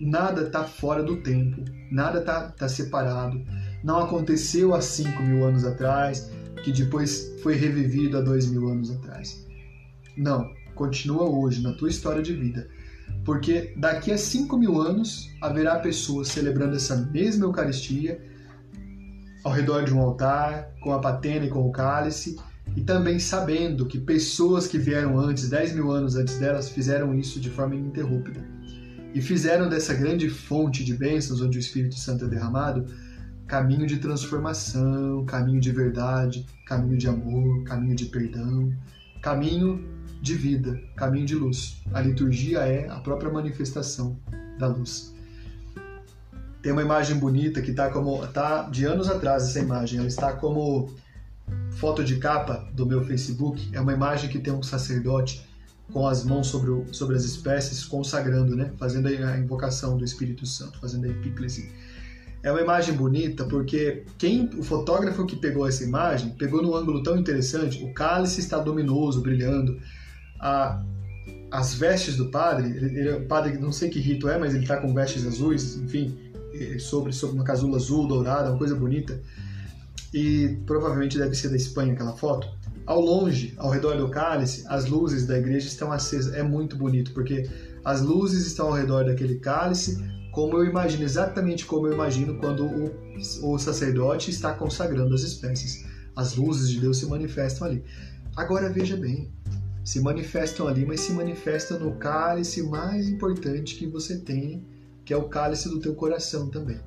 nada está fora do tempo, nada está tá separado, não aconteceu há 5 mil anos atrás, que depois foi revivido há 2 mil anos atrás. Não, continua hoje, na tua história de vida. Porque daqui a 5 mil anos haverá pessoas celebrando essa mesma Eucaristia ao redor de um altar, com a patena e com o cálice, e também sabendo que pessoas que vieram antes, 10 mil anos antes delas, fizeram isso de forma ininterrupta. E fizeram dessa grande fonte de bênçãos, onde o Espírito Santo é derramado, caminho de transformação, caminho de verdade, caminho de amor, caminho de perdão, caminho de vida, caminho de luz. A liturgia é a própria manifestação da luz. Tem uma imagem bonita que está como tá de anos atrás essa imagem, ela está como foto de capa do meu Facebook é uma imagem que tem um sacerdote com as mãos sobre, o, sobre as espécies, consagrando, né? fazendo a invocação do Espírito Santo, fazendo a epíclese. É uma imagem bonita porque quem o fotógrafo que pegou essa imagem pegou num ângulo tão interessante. O cálice está luminoso, brilhando. A, as vestes do padre, ele, ele, o padre não sei que rito é, mas ele está com vestes azuis, enfim, sobre, sobre uma casula azul, dourada, uma coisa bonita e provavelmente deve ser da Espanha aquela foto. Ao longe, ao redor do cálice, as luzes da igreja estão acesas. É muito bonito, porque as luzes estão ao redor daquele cálice, como eu imagino, exatamente como eu imagino quando o, o sacerdote está consagrando as espécies. As luzes de Deus se manifestam ali. Agora veja bem, se manifestam ali, mas se manifestam no cálice mais importante que você tem, que é o cálice do teu coração também.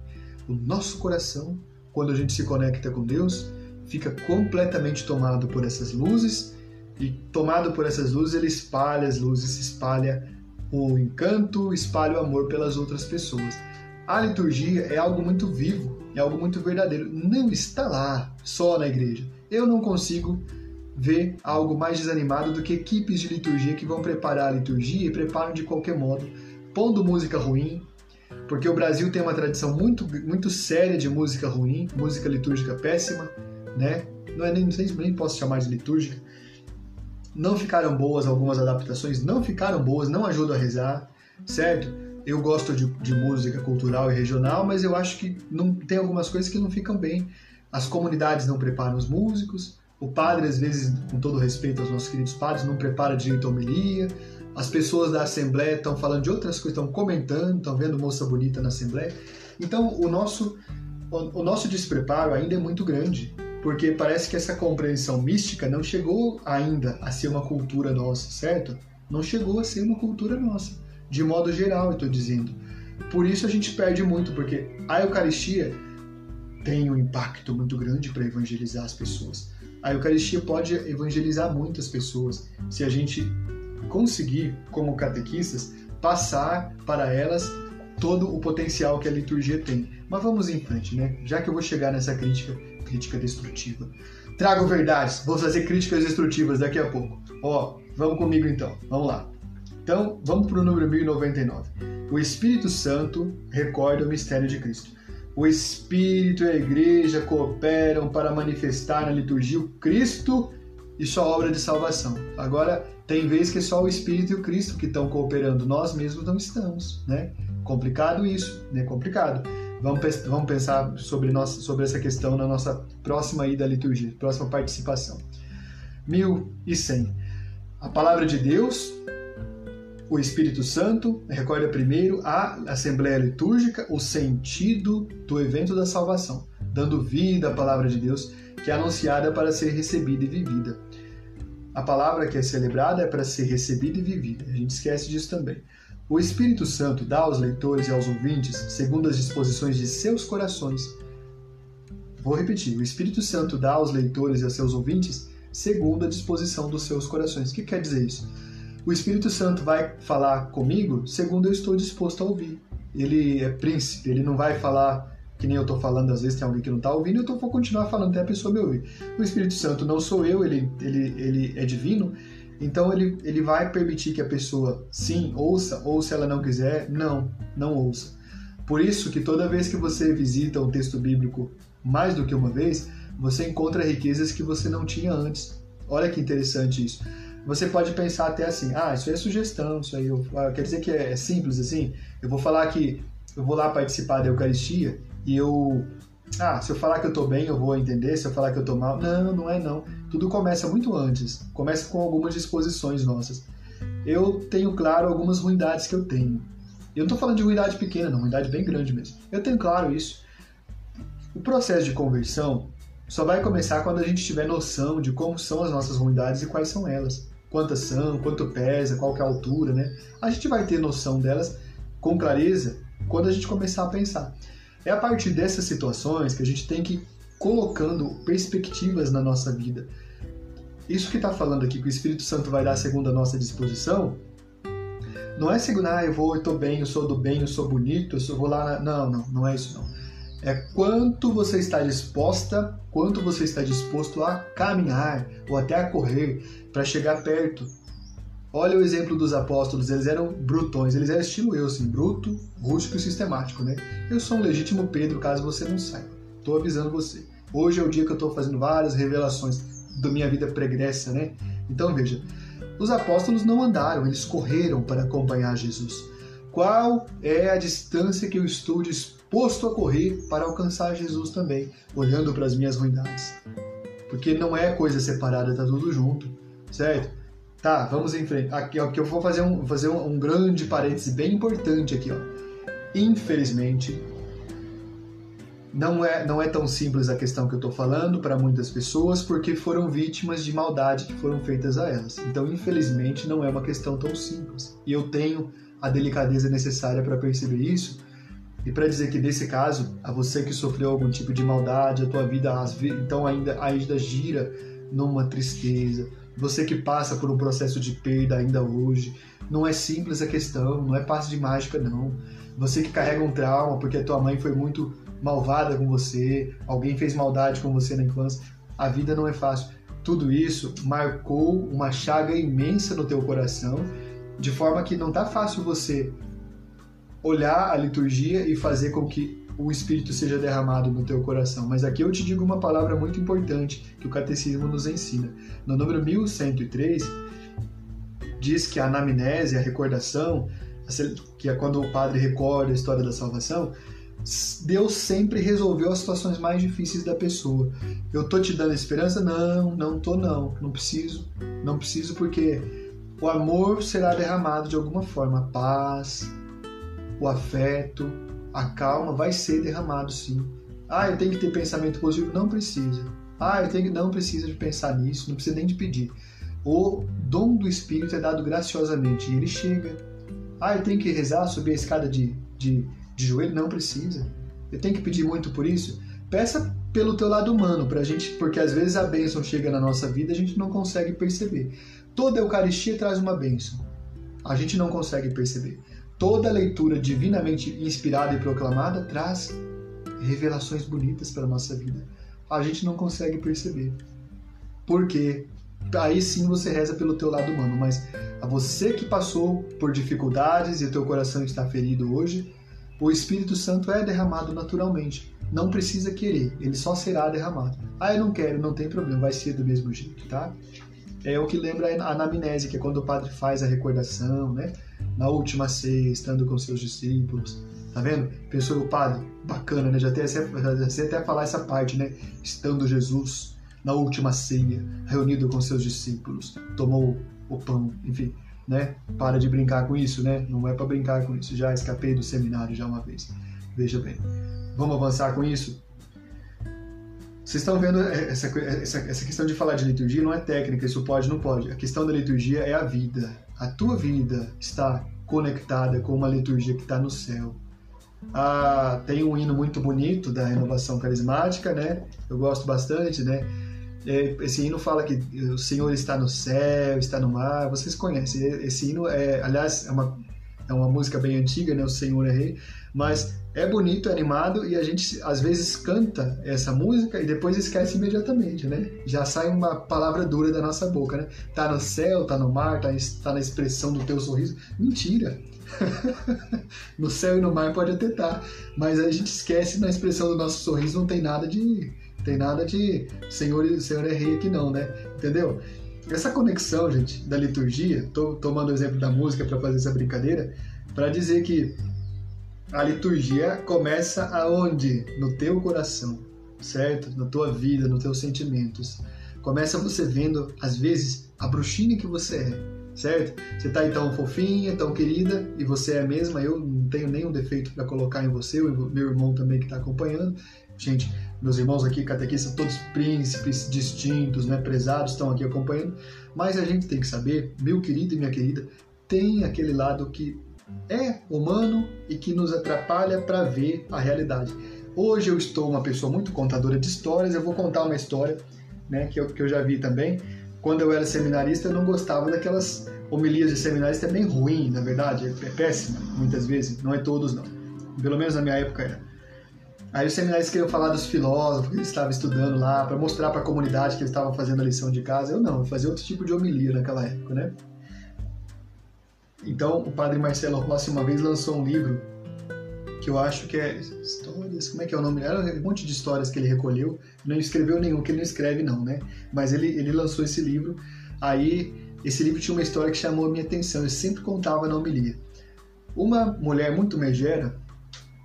O nosso coração quando a gente se conecta com Deus, fica completamente tomado por essas luzes e tomado por essas luzes ele espalha as luzes, espalha o encanto, espalha o amor pelas outras pessoas. A liturgia é algo muito vivo, é algo muito verdadeiro. Não está lá só na igreja. Eu não consigo ver algo mais desanimado do que equipes de liturgia que vão preparar a liturgia e preparam de qualquer modo, pondo música ruim, porque o Brasil tem uma tradição muito, muito séria de música ruim, música litúrgica péssima, né? Não é nem, nem posso chamar de litúrgica. Não ficaram boas algumas adaptações, não ficaram boas, não ajudam a rezar, certo? Eu gosto de, de música cultural e regional, mas eu acho que não tem algumas coisas que não ficam bem. As comunidades não preparam os músicos, o padre, às vezes, com todo respeito aos nossos queridos padres, não prepara direito a homilia, as pessoas da Assembleia estão falando de outras coisas, estão comentando, estão vendo moça bonita na Assembleia. Então, o nosso, o, o nosso despreparo ainda é muito grande, porque parece que essa compreensão mística não chegou ainda a ser uma cultura nossa, certo? Não chegou a ser uma cultura nossa, de modo geral, eu estou dizendo. Por isso a gente perde muito, porque a Eucaristia tem um impacto muito grande para evangelizar as pessoas. A Eucaristia pode evangelizar muitas pessoas se a gente conseguir, como catequistas, passar para elas todo o potencial que a liturgia tem. Mas vamos em frente, né? Já que eu vou chegar nessa crítica, crítica destrutiva. Trago verdades, vou fazer críticas destrutivas daqui a pouco. Ó, vamos comigo então, vamos lá. Então, vamos para o número 1099. O Espírito Santo recorda o mistério de Cristo. O Espírito e a Igreja cooperam para manifestar na liturgia o Cristo e sua obra de salvação. Agora, tem vezes que é só o Espírito e o Cristo que estão cooperando, nós mesmos não estamos, né? Complicado isso, né? Complicado. Vamos, vamos pensar sobre, nossa, sobre essa questão na nossa próxima ida à liturgia, próxima participação. 1100. A palavra de Deus, o Espírito Santo, recorda primeiro a Assembleia Litúrgica, o sentido do evento da salvação, dando vida à palavra de Deus, que é anunciada para ser recebida e vivida. A palavra que é celebrada é para ser recebida e vivida. A gente esquece disso também. O Espírito Santo dá aos leitores e aos ouvintes, segundo as disposições de seus corações. Vou repetir: o Espírito Santo dá aos leitores e aos seus ouvintes, segundo a disposição dos seus corações. O que quer dizer isso? O Espírito Santo vai falar comigo segundo eu estou disposto a ouvir. Ele é príncipe, ele não vai falar que nem eu estou falando, às vezes tem alguém que não está ouvindo, então eu vou continuar falando até a pessoa me ouvir. O Espírito Santo não sou eu, ele, ele, ele é divino, então ele, ele vai permitir que a pessoa sim ouça, ou se ela não quiser, não, não ouça. Por isso que toda vez que você visita um texto bíblico mais do que uma vez, você encontra riquezas que você não tinha antes. Olha que interessante isso. Você pode pensar até assim, ah, isso é sugestão, isso aí eu, ah, quer dizer que é, é simples assim. Eu vou falar que eu vou lá participar da Eucaristia e eu ah, se eu falar que eu tô bem, eu vou entender, se eu falar que eu tô mal. Não, não é não. Tudo começa muito antes. Começa com algumas disposições nossas. Eu tenho claro algumas ruindades que eu tenho. Eu não tô falando de ruindade pequena, não, ruindade bem grande mesmo. Eu tenho claro isso. O processo de conversão só vai começar quando a gente tiver noção de como são as nossas ruindades e quais são elas. Quantas são, quanto pesa, qual é a altura, né? A gente vai ter noção delas com clareza quando a gente começar a pensar. É a partir dessas situações que a gente tem que ir colocando perspectivas na nossa vida. Isso que está falando aqui, que o Espírito Santo vai dar segundo a nossa disposição, não é segundo, ah, eu vou, eu estou bem, eu sou do bem, eu sou bonito, eu sou, vou lá. Não, não, não é isso não. É quanto você está disposta, quanto você está disposto a caminhar ou até a correr para chegar perto Olha o exemplo dos apóstolos, eles eram brutões, eles eram estilo eu, assim, bruto, rústico e sistemático, né? Eu sou um legítimo Pedro, caso você não saiba. Estou avisando você. Hoje é o dia que eu estou fazendo várias revelações da minha vida pregressa, né? Então veja, os apóstolos não andaram, eles correram para acompanhar Jesus. Qual é a distância que eu estou disposto a correr para alcançar Jesus também, olhando para as minhas ruindades? Porque não é coisa separada, está tudo junto, certo? Tá, vamos em frente. Aqui, ó, que eu vou fazer um, fazer um, um grande parêntese bem importante aqui, ó. Infelizmente, não é, não é tão simples a questão que eu estou falando para muitas pessoas, porque foram vítimas de maldade que foram feitas a elas. Então, infelizmente, não é uma questão tão simples. E eu tenho a delicadeza necessária para perceber isso e para dizer que nesse caso, a você que sofreu algum tipo de maldade, a tua vida então ainda ainda gira numa tristeza, você que passa por um processo de perda ainda hoje, não é simples a questão, não é passe de mágica não. Você que carrega um trauma porque a tua mãe foi muito malvada com você, alguém fez maldade com você na infância, a vida não é fácil. Tudo isso marcou uma chaga imensa no teu coração, de forma que não tá fácil você olhar a liturgia e fazer com que o Espírito seja derramado no teu coração. Mas aqui eu te digo uma palavra muito importante que o Catecismo nos ensina. No número 1103, diz que a anamnese, a recordação, que é quando o padre recorda a história da salvação, Deus sempre resolveu as situações mais difíceis da pessoa. Eu tô te dando esperança? Não, não tô não. Não preciso. Não preciso porque o amor será derramado de alguma forma, a paz, o afeto, a calma vai ser derramado sim. Ah, eu tenho que ter pensamento positivo? Não precisa. Ah, eu tenho que não precisa de pensar nisso, não precisa nem de pedir. O dom do Espírito é dado graciosamente e ele chega. Ah, eu tenho que rezar, subir a escada de, de, de joelho? Não precisa. Eu tenho que pedir muito por isso? Peça pelo teu lado humano, pra gente, porque às vezes a bênção chega na nossa vida e a gente não consegue perceber. Toda Eucaristia traz uma bênção. A gente não consegue perceber. Toda leitura divinamente inspirada e proclamada traz revelações bonitas para a nossa vida. A gente não consegue perceber. Por quê? Aí sim você reza pelo teu lado humano, mas a você que passou por dificuldades e o teu coração está ferido hoje, o Espírito Santo é derramado naturalmente. Não precisa querer, ele só será derramado. Ah, eu não quero, não tem problema, vai ser do mesmo jeito, tá? É o que lembra a anamnese, que é quando o padre faz a recordação, né? Na última ceia, estando com seus discípulos. Tá vendo? Pensou o padre, bacana, né? Já até, já sei até falar essa parte, né? Estando Jesus na última ceia, reunido com seus discípulos, tomou o pão, enfim, né? Para de brincar com isso, né? Não é para brincar com isso. Já escapei do seminário já uma vez. Veja bem. Vamos avançar com isso? Vocês estão vendo essa, essa, essa questão de falar de liturgia não é técnica, isso pode, não pode. A questão da liturgia é a vida. A tua vida está conectada com uma liturgia que está no céu. Ah, tem um hino muito bonito da renovação carismática, né? Eu gosto bastante, né? É, esse hino fala que o Senhor está no céu, está no mar. Vocês conhecem? Esse hino é, aliás, é uma, é uma música bem antiga, né? O Senhor é Rei, mas é bonito, é animado e a gente às vezes canta essa música e depois esquece imediatamente, né? Já sai uma palavra dura da nossa boca, né? Tá no céu, tá no mar, tá, tá na expressão do teu sorriso. Mentira! no céu e no mar pode até estar, tá, mas a gente esquece na expressão do nosso sorriso não tem nada de tem nada de Senhor, Senhor é rei aqui não, né? Entendeu? Essa conexão, gente, da liturgia, tô tomando o exemplo da música para fazer essa brincadeira, para dizer que a liturgia começa aonde? No teu coração, certo? Na tua vida, nos teus sentimentos. Começa você vendo, às vezes, a bruxinha que você é, certo? Você tá aí tão fofinha, tão querida, e você é mesma, eu não tenho nenhum defeito para colocar em você, o meu irmão também que está acompanhando. Gente, meus irmãos aqui, catequistas, todos príncipes distintos, né, prezados, estão aqui acompanhando, mas a gente tem que saber, meu querido e minha querida, tem aquele lado que é humano e que nos atrapalha para ver a realidade. Hoje eu estou uma pessoa muito contadora de histórias, eu vou contar uma história né, que, eu, que eu já vi também. Quando eu era seminarista, eu não gostava daquelas homilias de seminarista, é bem ruim, na verdade, é péssima, muitas vezes, não é todos não. Pelo menos na minha época era. Aí os seminários queriam falar dos filósofos que eles estavam estudando lá, para mostrar para a comunidade que eles estavam fazendo a lição de casa. Eu não, eu fazia outro tipo de homilia naquela época, né? Então, o padre Marcelo Rossi uma vez lançou um livro que eu acho que é histórias, como é que é o nome? Era um monte de histórias que ele recolheu, não escreveu nenhum, que ele não escreve não, né? Mas ele, ele lançou esse livro, aí esse livro tinha uma história que chamou a minha atenção, eu sempre contava na homilia. Uma mulher muito megera,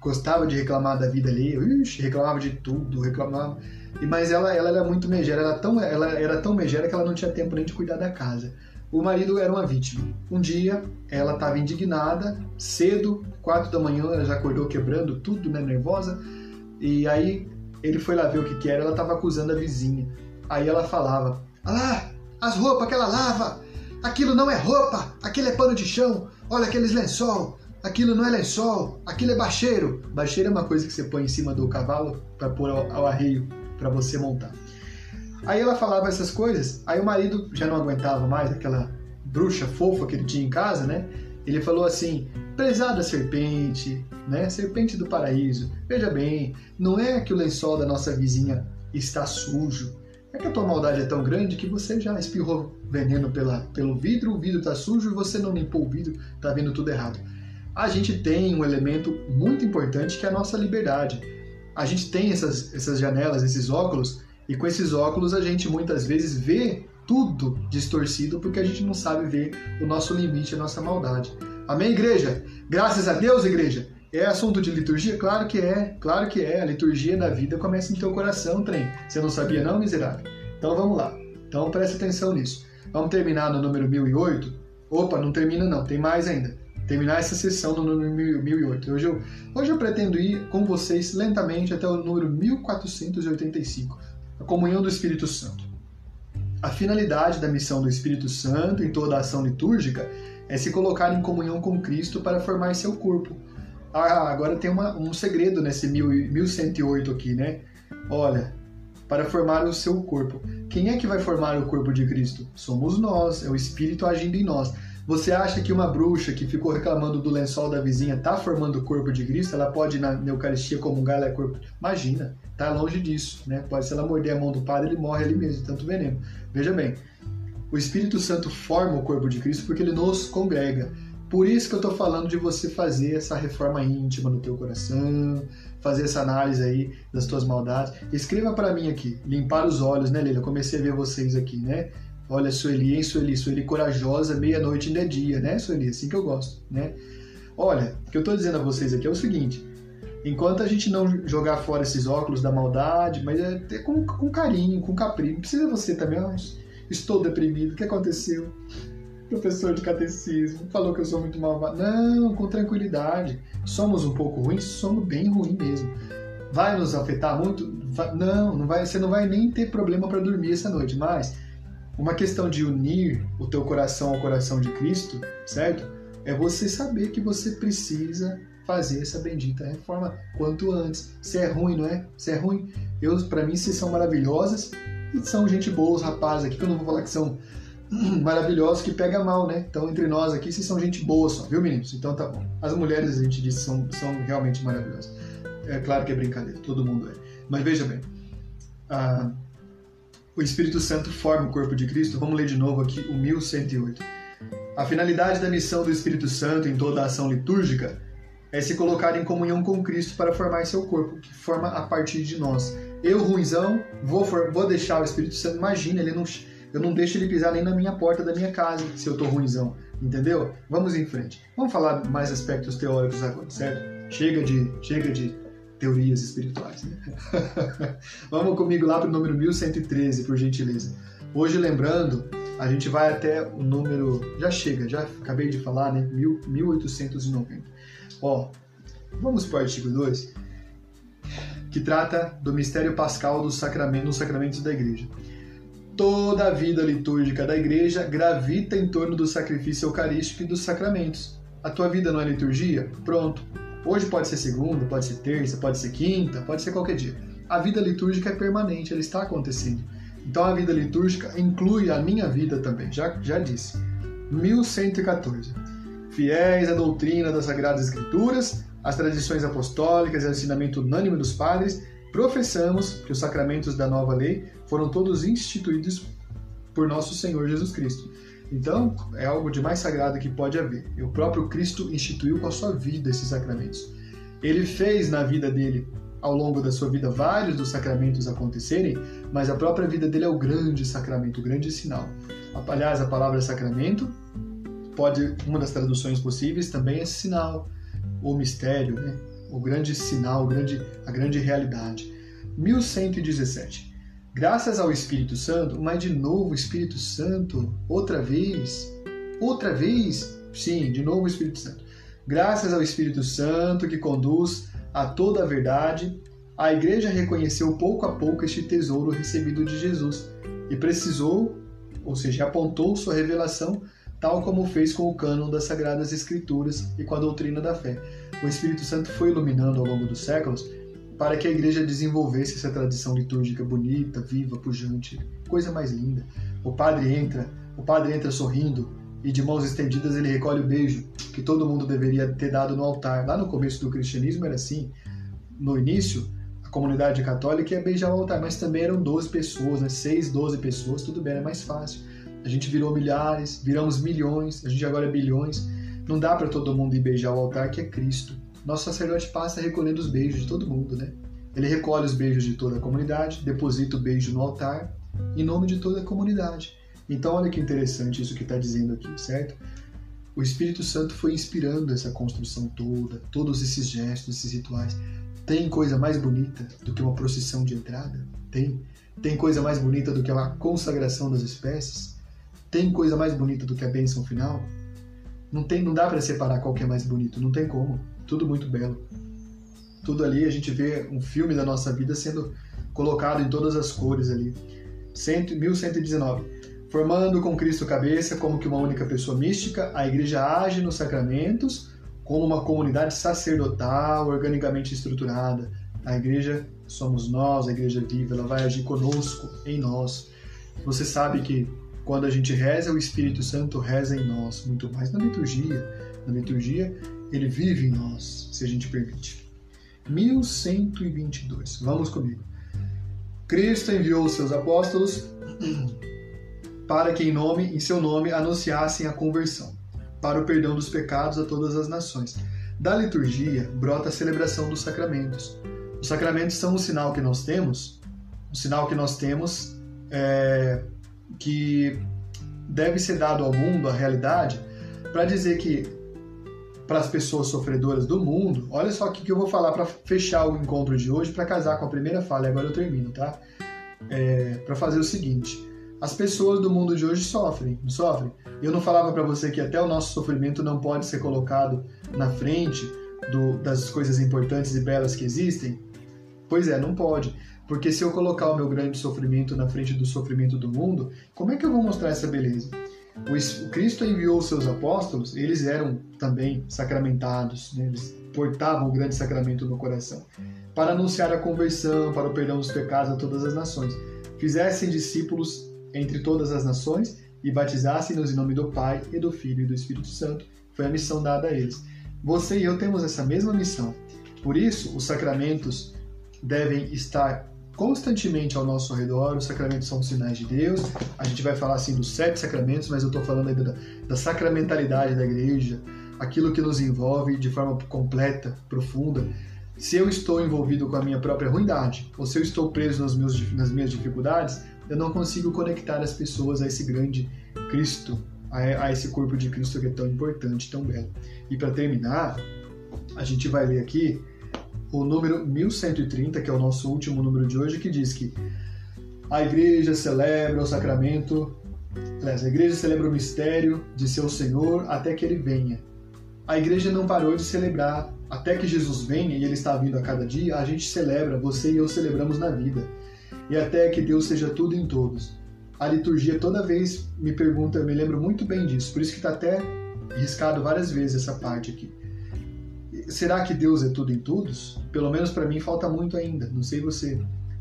gostava de reclamar da vida ali, ixi, reclamava de tudo, reclamava... Mas ela, ela era muito megera, ela, tão, ela era tão megera que ela não tinha tempo nem de cuidar da casa. O marido era uma vítima. Um dia, ela estava indignada, cedo, quatro da manhã, ela já acordou quebrando tudo, né, nervosa. E aí ele foi lá ver o que, que era, ela estava acusando a vizinha. Aí ela falava: Ah, as roupas que ela lava, aquilo não é roupa, aquilo é pano de chão, olha aqueles lençol, aquilo não é lençol, aquilo é bacheiro. Bacheiro é uma coisa que você põe em cima do cavalo para pôr ao, ao arreio para você montar. Aí ela falava essas coisas, aí o marido já não aguentava mais aquela bruxa fofa que ele tinha em casa, né? Ele falou assim: prezada serpente, né? Serpente do paraíso, veja bem, não é que o lençol da nossa vizinha está sujo, é que a tua maldade é tão grande que você já espirrou veneno pela, pelo vidro, o vidro está sujo e você não limpou o vidro, está vendo tudo errado. A gente tem um elemento muito importante que é a nossa liberdade. A gente tem essas, essas janelas, esses óculos e com esses óculos a gente muitas vezes vê tudo distorcido porque a gente não sabe ver o nosso limite, a nossa maldade. Amém, igreja? Graças a Deus, igreja. É assunto de liturgia? Claro que é, claro que é. A liturgia da vida começa no teu coração, trem. Você não sabia não, miserável? Então vamos lá. Então preste atenção nisso. Vamos terminar no número 1008? Opa, não termina não, tem mais ainda. Terminar essa sessão no número 1008. Hoje eu, hoje eu pretendo ir com vocês lentamente até o número 1485 a comunhão do Espírito Santo. A finalidade da missão do Espírito Santo em toda a ação litúrgica é se colocar em comunhão com Cristo para formar seu corpo. Ah, agora tem uma, um segredo nesse 1108 aqui, né? Olha, para formar o seu corpo. Quem é que vai formar o corpo de Cristo? Somos nós, é o Espírito agindo em nós. Você acha que uma bruxa que ficou reclamando do lençol da vizinha está formando o corpo de Cristo? Ela pode na, Eucaristia comungar, ela é corpo? Imagina, está longe disso, né? Pode, se ela morder a mão do padre, ele morre ali mesmo, tanto veneno. Veja bem, o Espírito Santo forma o corpo de Cristo porque ele nos congrega. Por isso que eu estou falando de você fazer essa reforma íntima no teu coração, fazer essa análise aí das tuas maldades. Escreva para mim aqui, limpar os olhos, né, Leila? Eu comecei a ver vocês aqui, né? Olha, Sueli, hein, Sueli? Sueli corajosa, meia-noite ainda é dia, né, Sueli? Assim que eu gosto, né? Olha, o que eu estou dizendo a vocês aqui é o seguinte: enquanto a gente não jogar fora esses óculos da maldade, mas é com, com carinho, com capricho, não precisa você também, oh, estou deprimido, o que aconteceu? Professor de catecismo, falou que eu sou muito malvado. Não, com tranquilidade. Somos um pouco ruins, somos bem ruins mesmo. Vai nos afetar muito? não, não vai, você não vai nem ter problema para dormir essa noite, mas uma questão de unir o teu coração ao coração de Cristo, certo? É você saber que você precisa fazer essa bendita reforma quanto antes. Se é ruim, não é? Se é ruim, eu para mim vocês são maravilhosas e são gente boa os rapazes aqui, que eu não vou falar que são maravilhosos que pega mal, né? Então, entre nós aqui, vocês são gente boa só, viu, meninos? Então tá bom. As mulheres, a gente diz, são, são realmente maravilhosas. É claro que é brincadeira, todo mundo é. Mas veja bem, ah, o Espírito Santo forma o corpo de Cristo. Vamos ler de novo aqui o 1108. A finalidade da missão do Espírito Santo em toda a ação litúrgica é se colocar em comunhão com Cristo para formar seu corpo, que forma a partir de nós. Eu, ruizão, vou, vou deixar o Espírito Santo, imagina, ele não, eu não deixo ele pisar nem na minha porta da minha casa se eu tô ruizão, entendeu? Vamos em frente. Vamos falar mais aspectos teóricos agora, certo? Chega de, chega de teorias espirituais. Né? Vamos comigo lá para o número 1113, por gentileza. Hoje, lembrando, a gente vai até o número. Já chega, já acabei de falar, né? 1890. Ó, vamos para o artigo 2, que trata do mistério pascal dos sacramentos, dos sacramentos da igreja. Toda a vida litúrgica da igreja gravita em torno do sacrifício eucarístico e dos sacramentos. A tua vida não é liturgia? Pronto. Hoje pode ser segunda, pode ser terça, pode ser quinta, pode ser qualquer dia. A vida litúrgica é permanente, ela está acontecendo. Então a vida litúrgica inclui a minha vida também, já, já disse. 1114 fiéis à doutrina das Sagradas Escrituras, às tradições apostólicas e ao ensinamento unânime dos padres, professamos que os sacramentos da nova lei foram todos instituídos por nosso Senhor Jesus Cristo. Então, é algo de mais sagrado que pode haver. E o próprio Cristo instituiu com a sua vida esses sacramentos. Ele fez na vida dele, ao longo da sua vida, vários dos sacramentos acontecerem, mas a própria vida dele é o grande sacramento, o grande sinal. Aliás, a palavra sacramento pode uma das traduções possíveis também é sinal, ou mistério, né? o grande sinal, a grande realidade. 1117. Graças ao Espírito Santo, mas de novo Espírito Santo, outra vez, outra vez, sim, de novo Espírito Santo. Graças ao Espírito Santo que conduz a toda a verdade, a igreja reconheceu pouco a pouco este tesouro recebido de Jesus e precisou, ou seja, apontou sua revelação tal como fez com o cânon das Sagradas Escrituras e com a doutrina da fé. O Espírito Santo foi iluminando ao longo dos séculos para que a igreja desenvolvesse essa tradição litúrgica bonita, viva, pujante, coisa mais linda. O padre entra, o padre entra sorrindo e de mãos estendidas ele recolhe o beijo que todo mundo deveria ter dado no altar. Lá no começo do cristianismo era assim. No início, a comunidade católica ia beijar o altar, mas também eram 12 pessoas, né? 6, 12 pessoas, tudo bem, era mais fácil. A gente virou milhares, viramos milhões, a gente agora é bilhões. Não dá para todo mundo ir beijar o altar que é Cristo. Nosso sacerdote passa recolhendo os beijos de todo mundo, né? Ele recolhe os beijos de toda a comunidade, deposita o beijo no altar, em nome de toda a comunidade. Então, olha que interessante isso que está dizendo aqui, certo? O Espírito Santo foi inspirando essa construção toda, todos esses gestos, esses rituais. Tem coisa mais bonita do que uma procissão de entrada? Tem. Tem coisa mais bonita do que uma consagração das espécies? Tem coisa mais bonita do que a bênção final? Não tem, não dá para separar qual que é mais bonito, não tem como. Tudo muito belo. Tudo ali a gente vê um filme da nossa vida sendo colocado em todas as cores ali. 1119. Formando com Cristo cabeça como que uma única pessoa mística, a igreja age nos sacramentos como uma comunidade sacerdotal organicamente estruturada. A igreja somos nós, a igreja viva, ela vai agir conosco, em nós. Você sabe que quando a gente reza, o Espírito Santo reza em nós, muito mais na liturgia. Na liturgia, ele vive em nós, se a gente permite. 1122. Vamos comigo. Cristo enviou os seus apóstolos para que em nome, em seu nome, anunciassem a conversão, para o perdão dos pecados a todas as nações. Da liturgia brota a celebração dos sacramentos. Os sacramentos são um sinal que nós temos, um sinal que nós temos é, que deve ser dado ao mundo, à realidade, para dizer que para as pessoas sofredoras do mundo, olha só o que eu vou falar para fechar o encontro de hoje, para casar com a primeira fala, e agora eu termino, tá? É, para fazer o seguinte: as pessoas do mundo de hoje sofrem, não sofrem? Eu não falava para você que até o nosso sofrimento não pode ser colocado na frente do, das coisas importantes e belas que existem? Pois é, não pode. Porque se eu colocar o meu grande sofrimento na frente do sofrimento do mundo, como é que eu vou mostrar essa beleza? O Cristo enviou os seus apóstolos, eles eram também sacramentados, né? eles portavam o grande sacramento no coração, para anunciar a conversão, para o perdão dos pecados a todas as nações. Fizessem discípulos entre todas as nações e batizassem-nos em nome do Pai e do Filho e do Espírito Santo. Foi a missão dada a eles. Você e eu temos essa mesma missão. Por isso, os sacramentos devem estar constantemente ao nosso redor. Os sacramentos são sinais de Deus. A gente vai falar assim dos sete sacramentos, mas eu estou falando ainda da, da sacramentalidade da igreja, aquilo que nos envolve de forma completa, profunda. Se eu estou envolvido com a minha própria ruindade, ou se eu estou preso nas, meus, nas minhas dificuldades, eu não consigo conectar as pessoas a esse grande Cristo, a, a esse corpo de Cristo que é tão importante, tão belo. E para terminar, a gente vai ler aqui o número 1130, que é o nosso último número de hoje, que diz que a igreja celebra o sacramento, aliás, a igreja celebra o mistério de seu Senhor até que ele venha. A igreja não parou de celebrar até que Jesus venha e ele está vindo a cada dia, a gente celebra, você e eu celebramos na vida. E até que Deus seja tudo em todos. A liturgia toda vez me pergunta, eu me lembro muito bem disso, por isso que está até riscado várias vezes essa parte aqui será que Deus é tudo em todos? Pelo menos para mim falta muito ainda, não sei você.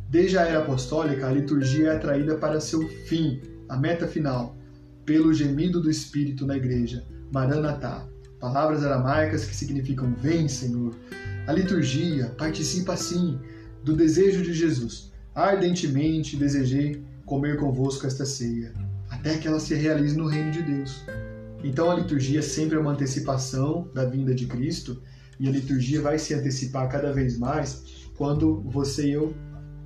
Desde a era apostólica, a liturgia é atraída para seu fim, a meta final, pelo gemido do Espírito na igreja, Maranatá, palavras aramaicas que significam Vem, Senhor. A liturgia participa assim do desejo de Jesus. Ardentemente desejei comer convosco esta ceia, até que ela se realize no reino de Deus. Então a liturgia sempre é uma antecipação da vinda de Cristo e a liturgia vai se antecipar cada vez mais quando você e eu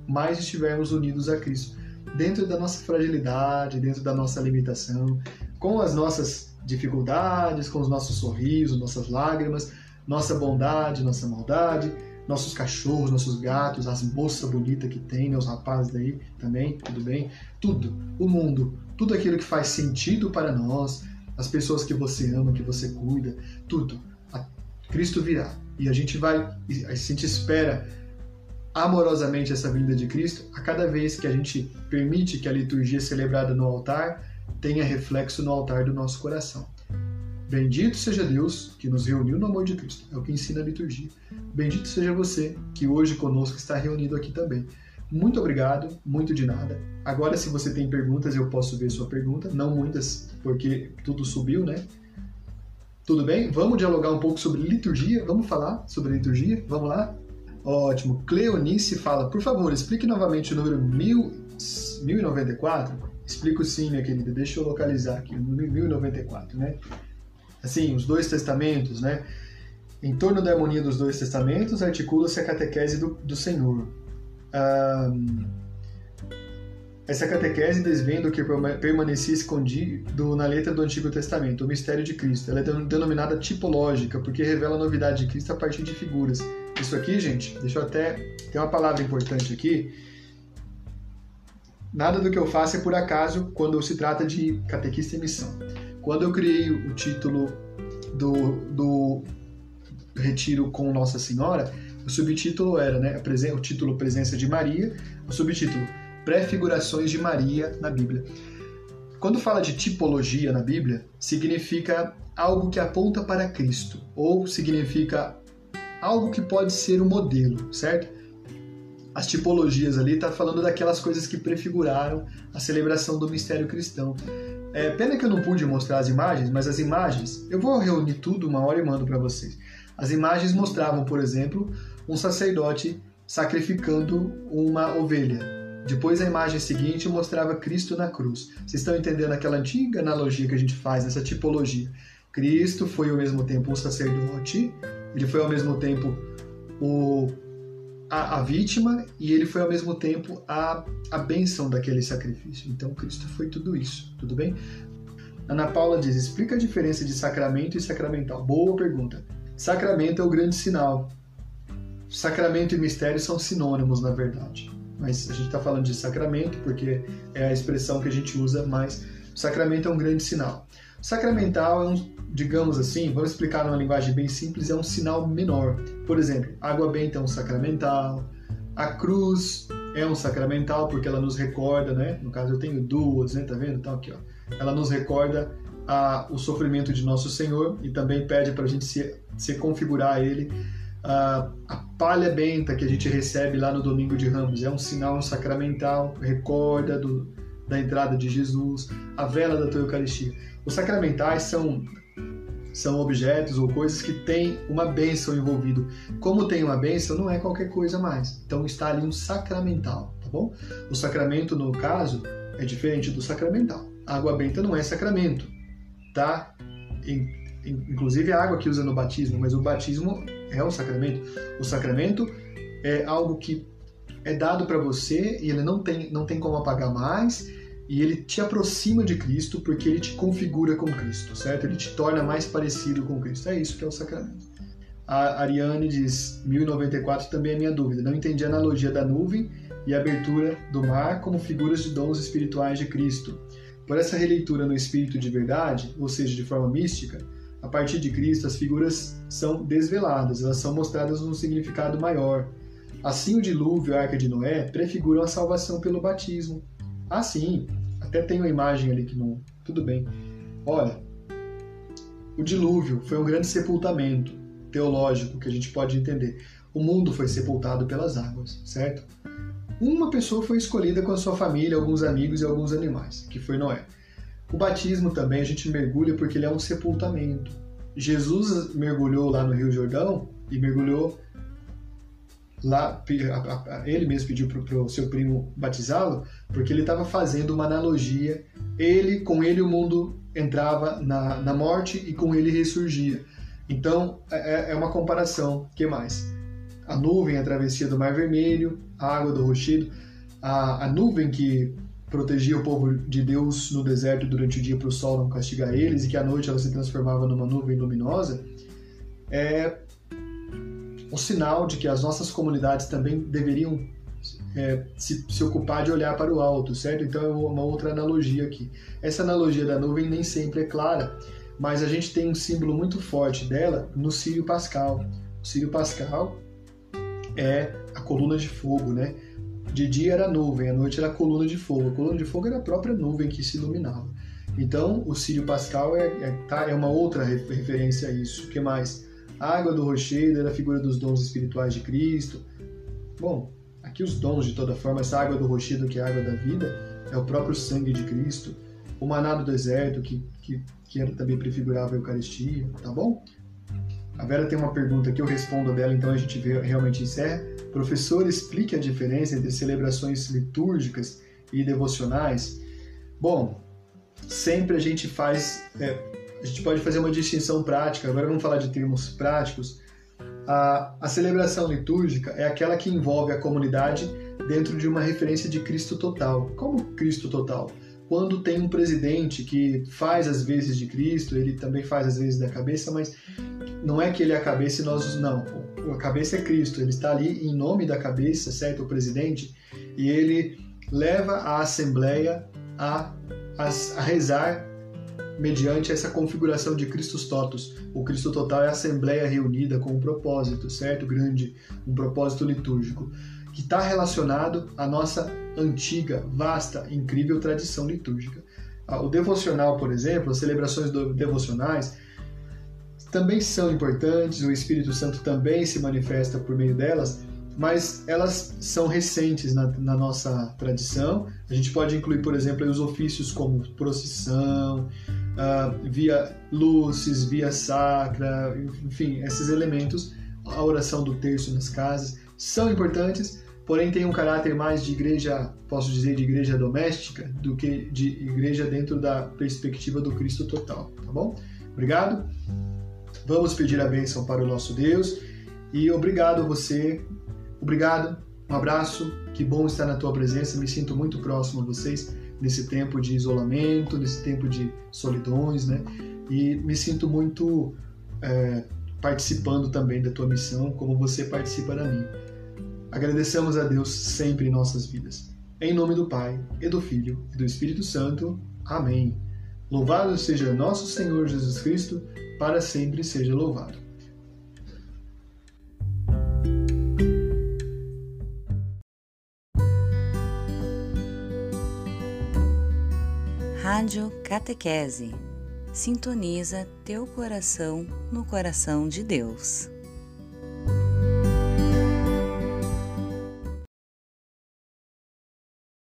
mais estivermos unidos a Cristo. Dentro da nossa fragilidade, dentro da nossa limitação, com as nossas dificuldades, com os nossos sorrisos, nossas lágrimas, nossa bondade, nossa maldade, nossos cachorros, nossos gatos, as moças bonitas que tem, né, os rapazes daí também, tudo bem? Tudo, o mundo, tudo aquilo que faz sentido para nós, as pessoas que você ama, que você cuida, tudo Cristo virá. E a gente vai, a gente espera amorosamente essa vinda de Cristo a cada vez que a gente permite que a liturgia celebrada no altar tenha reflexo no altar do nosso coração. Bendito seja Deus que nos reuniu no amor de Cristo. É o que ensina a liturgia. Bendito seja você que hoje conosco está reunido aqui também. Muito obrigado, muito de nada. Agora, se você tem perguntas, eu posso ver sua pergunta. Não muitas, porque tudo subiu, né? Tudo bem? Vamos dialogar um pouco sobre liturgia? Vamos falar sobre liturgia? Vamos lá? Ótimo. Cleonice fala, por favor, explique novamente o número 1094. Explico sim, minha querida. Deixa eu localizar aqui, o número 1094, né? Assim, os dois testamentos, né? Em torno da harmonia dos dois testamentos, articula-se a catequese do, do Senhor. Um, essa catequese desvenda o que permanecia escondido na letra do Antigo Testamento, o mistério de Cristo. Ela é denominada tipológica, porque revela a novidade de Cristo a partir de figuras. Isso aqui, gente, deixa eu até. Tem uma palavra importante aqui. Nada do que eu faço é por acaso quando se trata de catequista e missão. Quando eu criei o título do, do retiro com Nossa Senhora, o subtítulo era, né, o título Presença de Maria, o subtítulo prefigurações de Maria na Bíblia. Quando fala de tipologia na Bíblia, significa algo que aponta para Cristo, ou significa algo que pode ser um modelo, certo? As tipologias ali está falando daquelas coisas que prefiguraram a celebração do mistério cristão. É, pena que eu não pude mostrar as imagens, mas as imagens, eu vou reunir tudo uma hora e mando para vocês. As imagens mostravam, por exemplo, um sacerdote sacrificando uma ovelha, depois a imagem seguinte mostrava Cristo na cruz. Vocês estão entendendo aquela antiga analogia que a gente faz nessa tipologia? Cristo foi ao mesmo tempo o sacerdote, ele foi ao mesmo tempo o, a, a, vítima e ele foi ao mesmo tempo a, a bênção daquele sacrifício. Então Cristo foi tudo isso, tudo bem? Ana Paula diz: explica a diferença de sacramento e sacramental. Boa pergunta. Sacramento é o grande sinal. Sacramento e mistério são sinônimos, na verdade mas a gente está falando de sacramento porque é a expressão que a gente usa mais. Sacramento é um grande sinal. Sacramental é um, digamos assim, vamos explicar numa linguagem bem simples, é um sinal menor. Por exemplo, água benta é um sacramental, A cruz é um sacramental porque ela nos recorda, né? No caso eu tenho duas, né? Tá vendo? Então aqui, ó. Ela nos recorda a, o sofrimento de nosso Senhor e também pede para a gente se, se configurar a Ele. A, palha benta que a gente recebe lá no Domingo de Ramos é um sinal sacramental, recorda do, da entrada de Jesus. A vela da tua Eucaristia. Os sacramentais são são objetos ou coisas que têm uma bênção envolvido. Como tem uma bênção, não é qualquer coisa mais. Então está ali um sacramental, tá bom? O sacramento, no caso, é diferente do sacramental. A água benta não é sacramento, tá? Inclusive a água que usa no batismo, mas o batismo é um sacramento. O sacramento é algo que é dado para você e ele não tem, não tem como apagar mais e ele te aproxima de Cristo porque ele te configura com Cristo, certo? Ele te torna mais parecido com Cristo. É isso que é o sacramento. A Ariane diz, 1094 também é minha dúvida. Não entendi a analogia da nuvem e a abertura do mar como figuras de dons espirituais de Cristo. Por essa releitura no espírito de verdade, ou seja, de forma mística, a partir de Cristo as figuras são desveladas, elas são mostradas num significado maior. Assim, o dilúvio e a arca de Noé prefiguram a salvação pelo batismo. Ah, sim, até tem uma imagem ali que não. Tudo bem. Olha, o dilúvio foi um grande sepultamento teológico que a gente pode entender. O mundo foi sepultado pelas águas, certo? Uma pessoa foi escolhida com a sua família, alguns amigos e alguns animais, que foi Noé. O batismo também a gente mergulha porque ele é um sepultamento. Jesus mergulhou lá no Rio Jordão e mergulhou lá, ele mesmo pediu para o seu primo batizá-lo, porque ele estava fazendo uma analogia. Ele, com ele, o mundo entrava na, na morte e com ele ressurgia. Então, é, é uma comparação. que mais? A nuvem, a travessia do Mar Vermelho, a água do rochedo, a, a nuvem que protegia o povo de Deus no deserto durante o dia para o sol não castigar eles e que à noite ela se transformava numa nuvem luminosa, é um sinal de que as nossas comunidades também deveriam é, se, se, ocupar de olhar para o alto, certo? Então é uma outra analogia aqui. Essa analogia da nuvem nem sempre é clara, mas a gente tem um símbolo muito forte dela no Sírio Pascal. O Sírio Pascal é a coluna de fogo, né? De dia era nuvem, à noite era coluna de fogo. A coluna de fogo era a própria nuvem que se iluminava. Então, o Sírio Pascal é, é, tá, é uma outra referência a isso. O que mais? A água do rochedo era a figura dos dons espirituais de Cristo. Bom, aqui os dons de toda forma, essa água do rochedo, que é a água da vida, é o próprio sangue de Cristo. O maná do deserto, que, que, que era, também prefigurava a Eucaristia, tá bom? A Vera tem uma pergunta que eu respondo dela, então a gente realmente encerra. Professor, explique a diferença entre celebrações litúrgicas e devocionais. Bom, sempre a gente faz, é, a gente pode fazer uma distinção prática. Agora vamos falar de termos práticos. A, a celebração litúrgica é aquela que envolve a comunidade dentro de uma referência de Cristo total. Como Cristo total? Quando tem um presidente que faz as vezes de Cristo, ele também faz as vezes da cabeça, mas não é que ele é a cabeça e nós não. A cabeça é Cristo, ele está ali em nome da cabeça, certo? O presidente, e ele leva a assembleia a, a, a rezar mediante essa configuração de Christus Totus. O Cristo total é a assembleia reunida com um propósito, certo? Grande, um propósito litúrgico, que está relacionado à nossa antiga, vasta, incrível tradição litúrgica. Ah, o devocional, por exemplo, as celebrações devocionais, também são importantes, o Espírito Santo também se manifesta por meio delas, mas elas são recentes na, na, nossa tradição. A gente pode incluir, por exemplo, os ofícios como procissão, uh, via luzes, via sacra, enfim, esses elementos, a oração do terço nas casas, são importantes, porém tem um caráter mais de igreja, posso dizer, de igreja doméstica, do que de igreja dentro da perspectiva do Cristo total, tá bom? Obrigado. Vamos pedir a bênção para o nosso Deus e obrigado você, obrigado, um abraço, que bom estar na tua presença, me sinto muito próximo a vocês nesse tempo de isolamento, nesse tempo de solidões, né? E me sinto muito é, participando também da tua missão, como você participa da minha. Agradecemos a Deus sempre em nossas vidas. Em nome do Pai, e do Filho, e do Espírito Santo. Amém. Louvado seja nosso Senhor Jesus Cristo para sempre seja louvado. Rádio Catequese. Sintoniza teu coração no coração de Deus.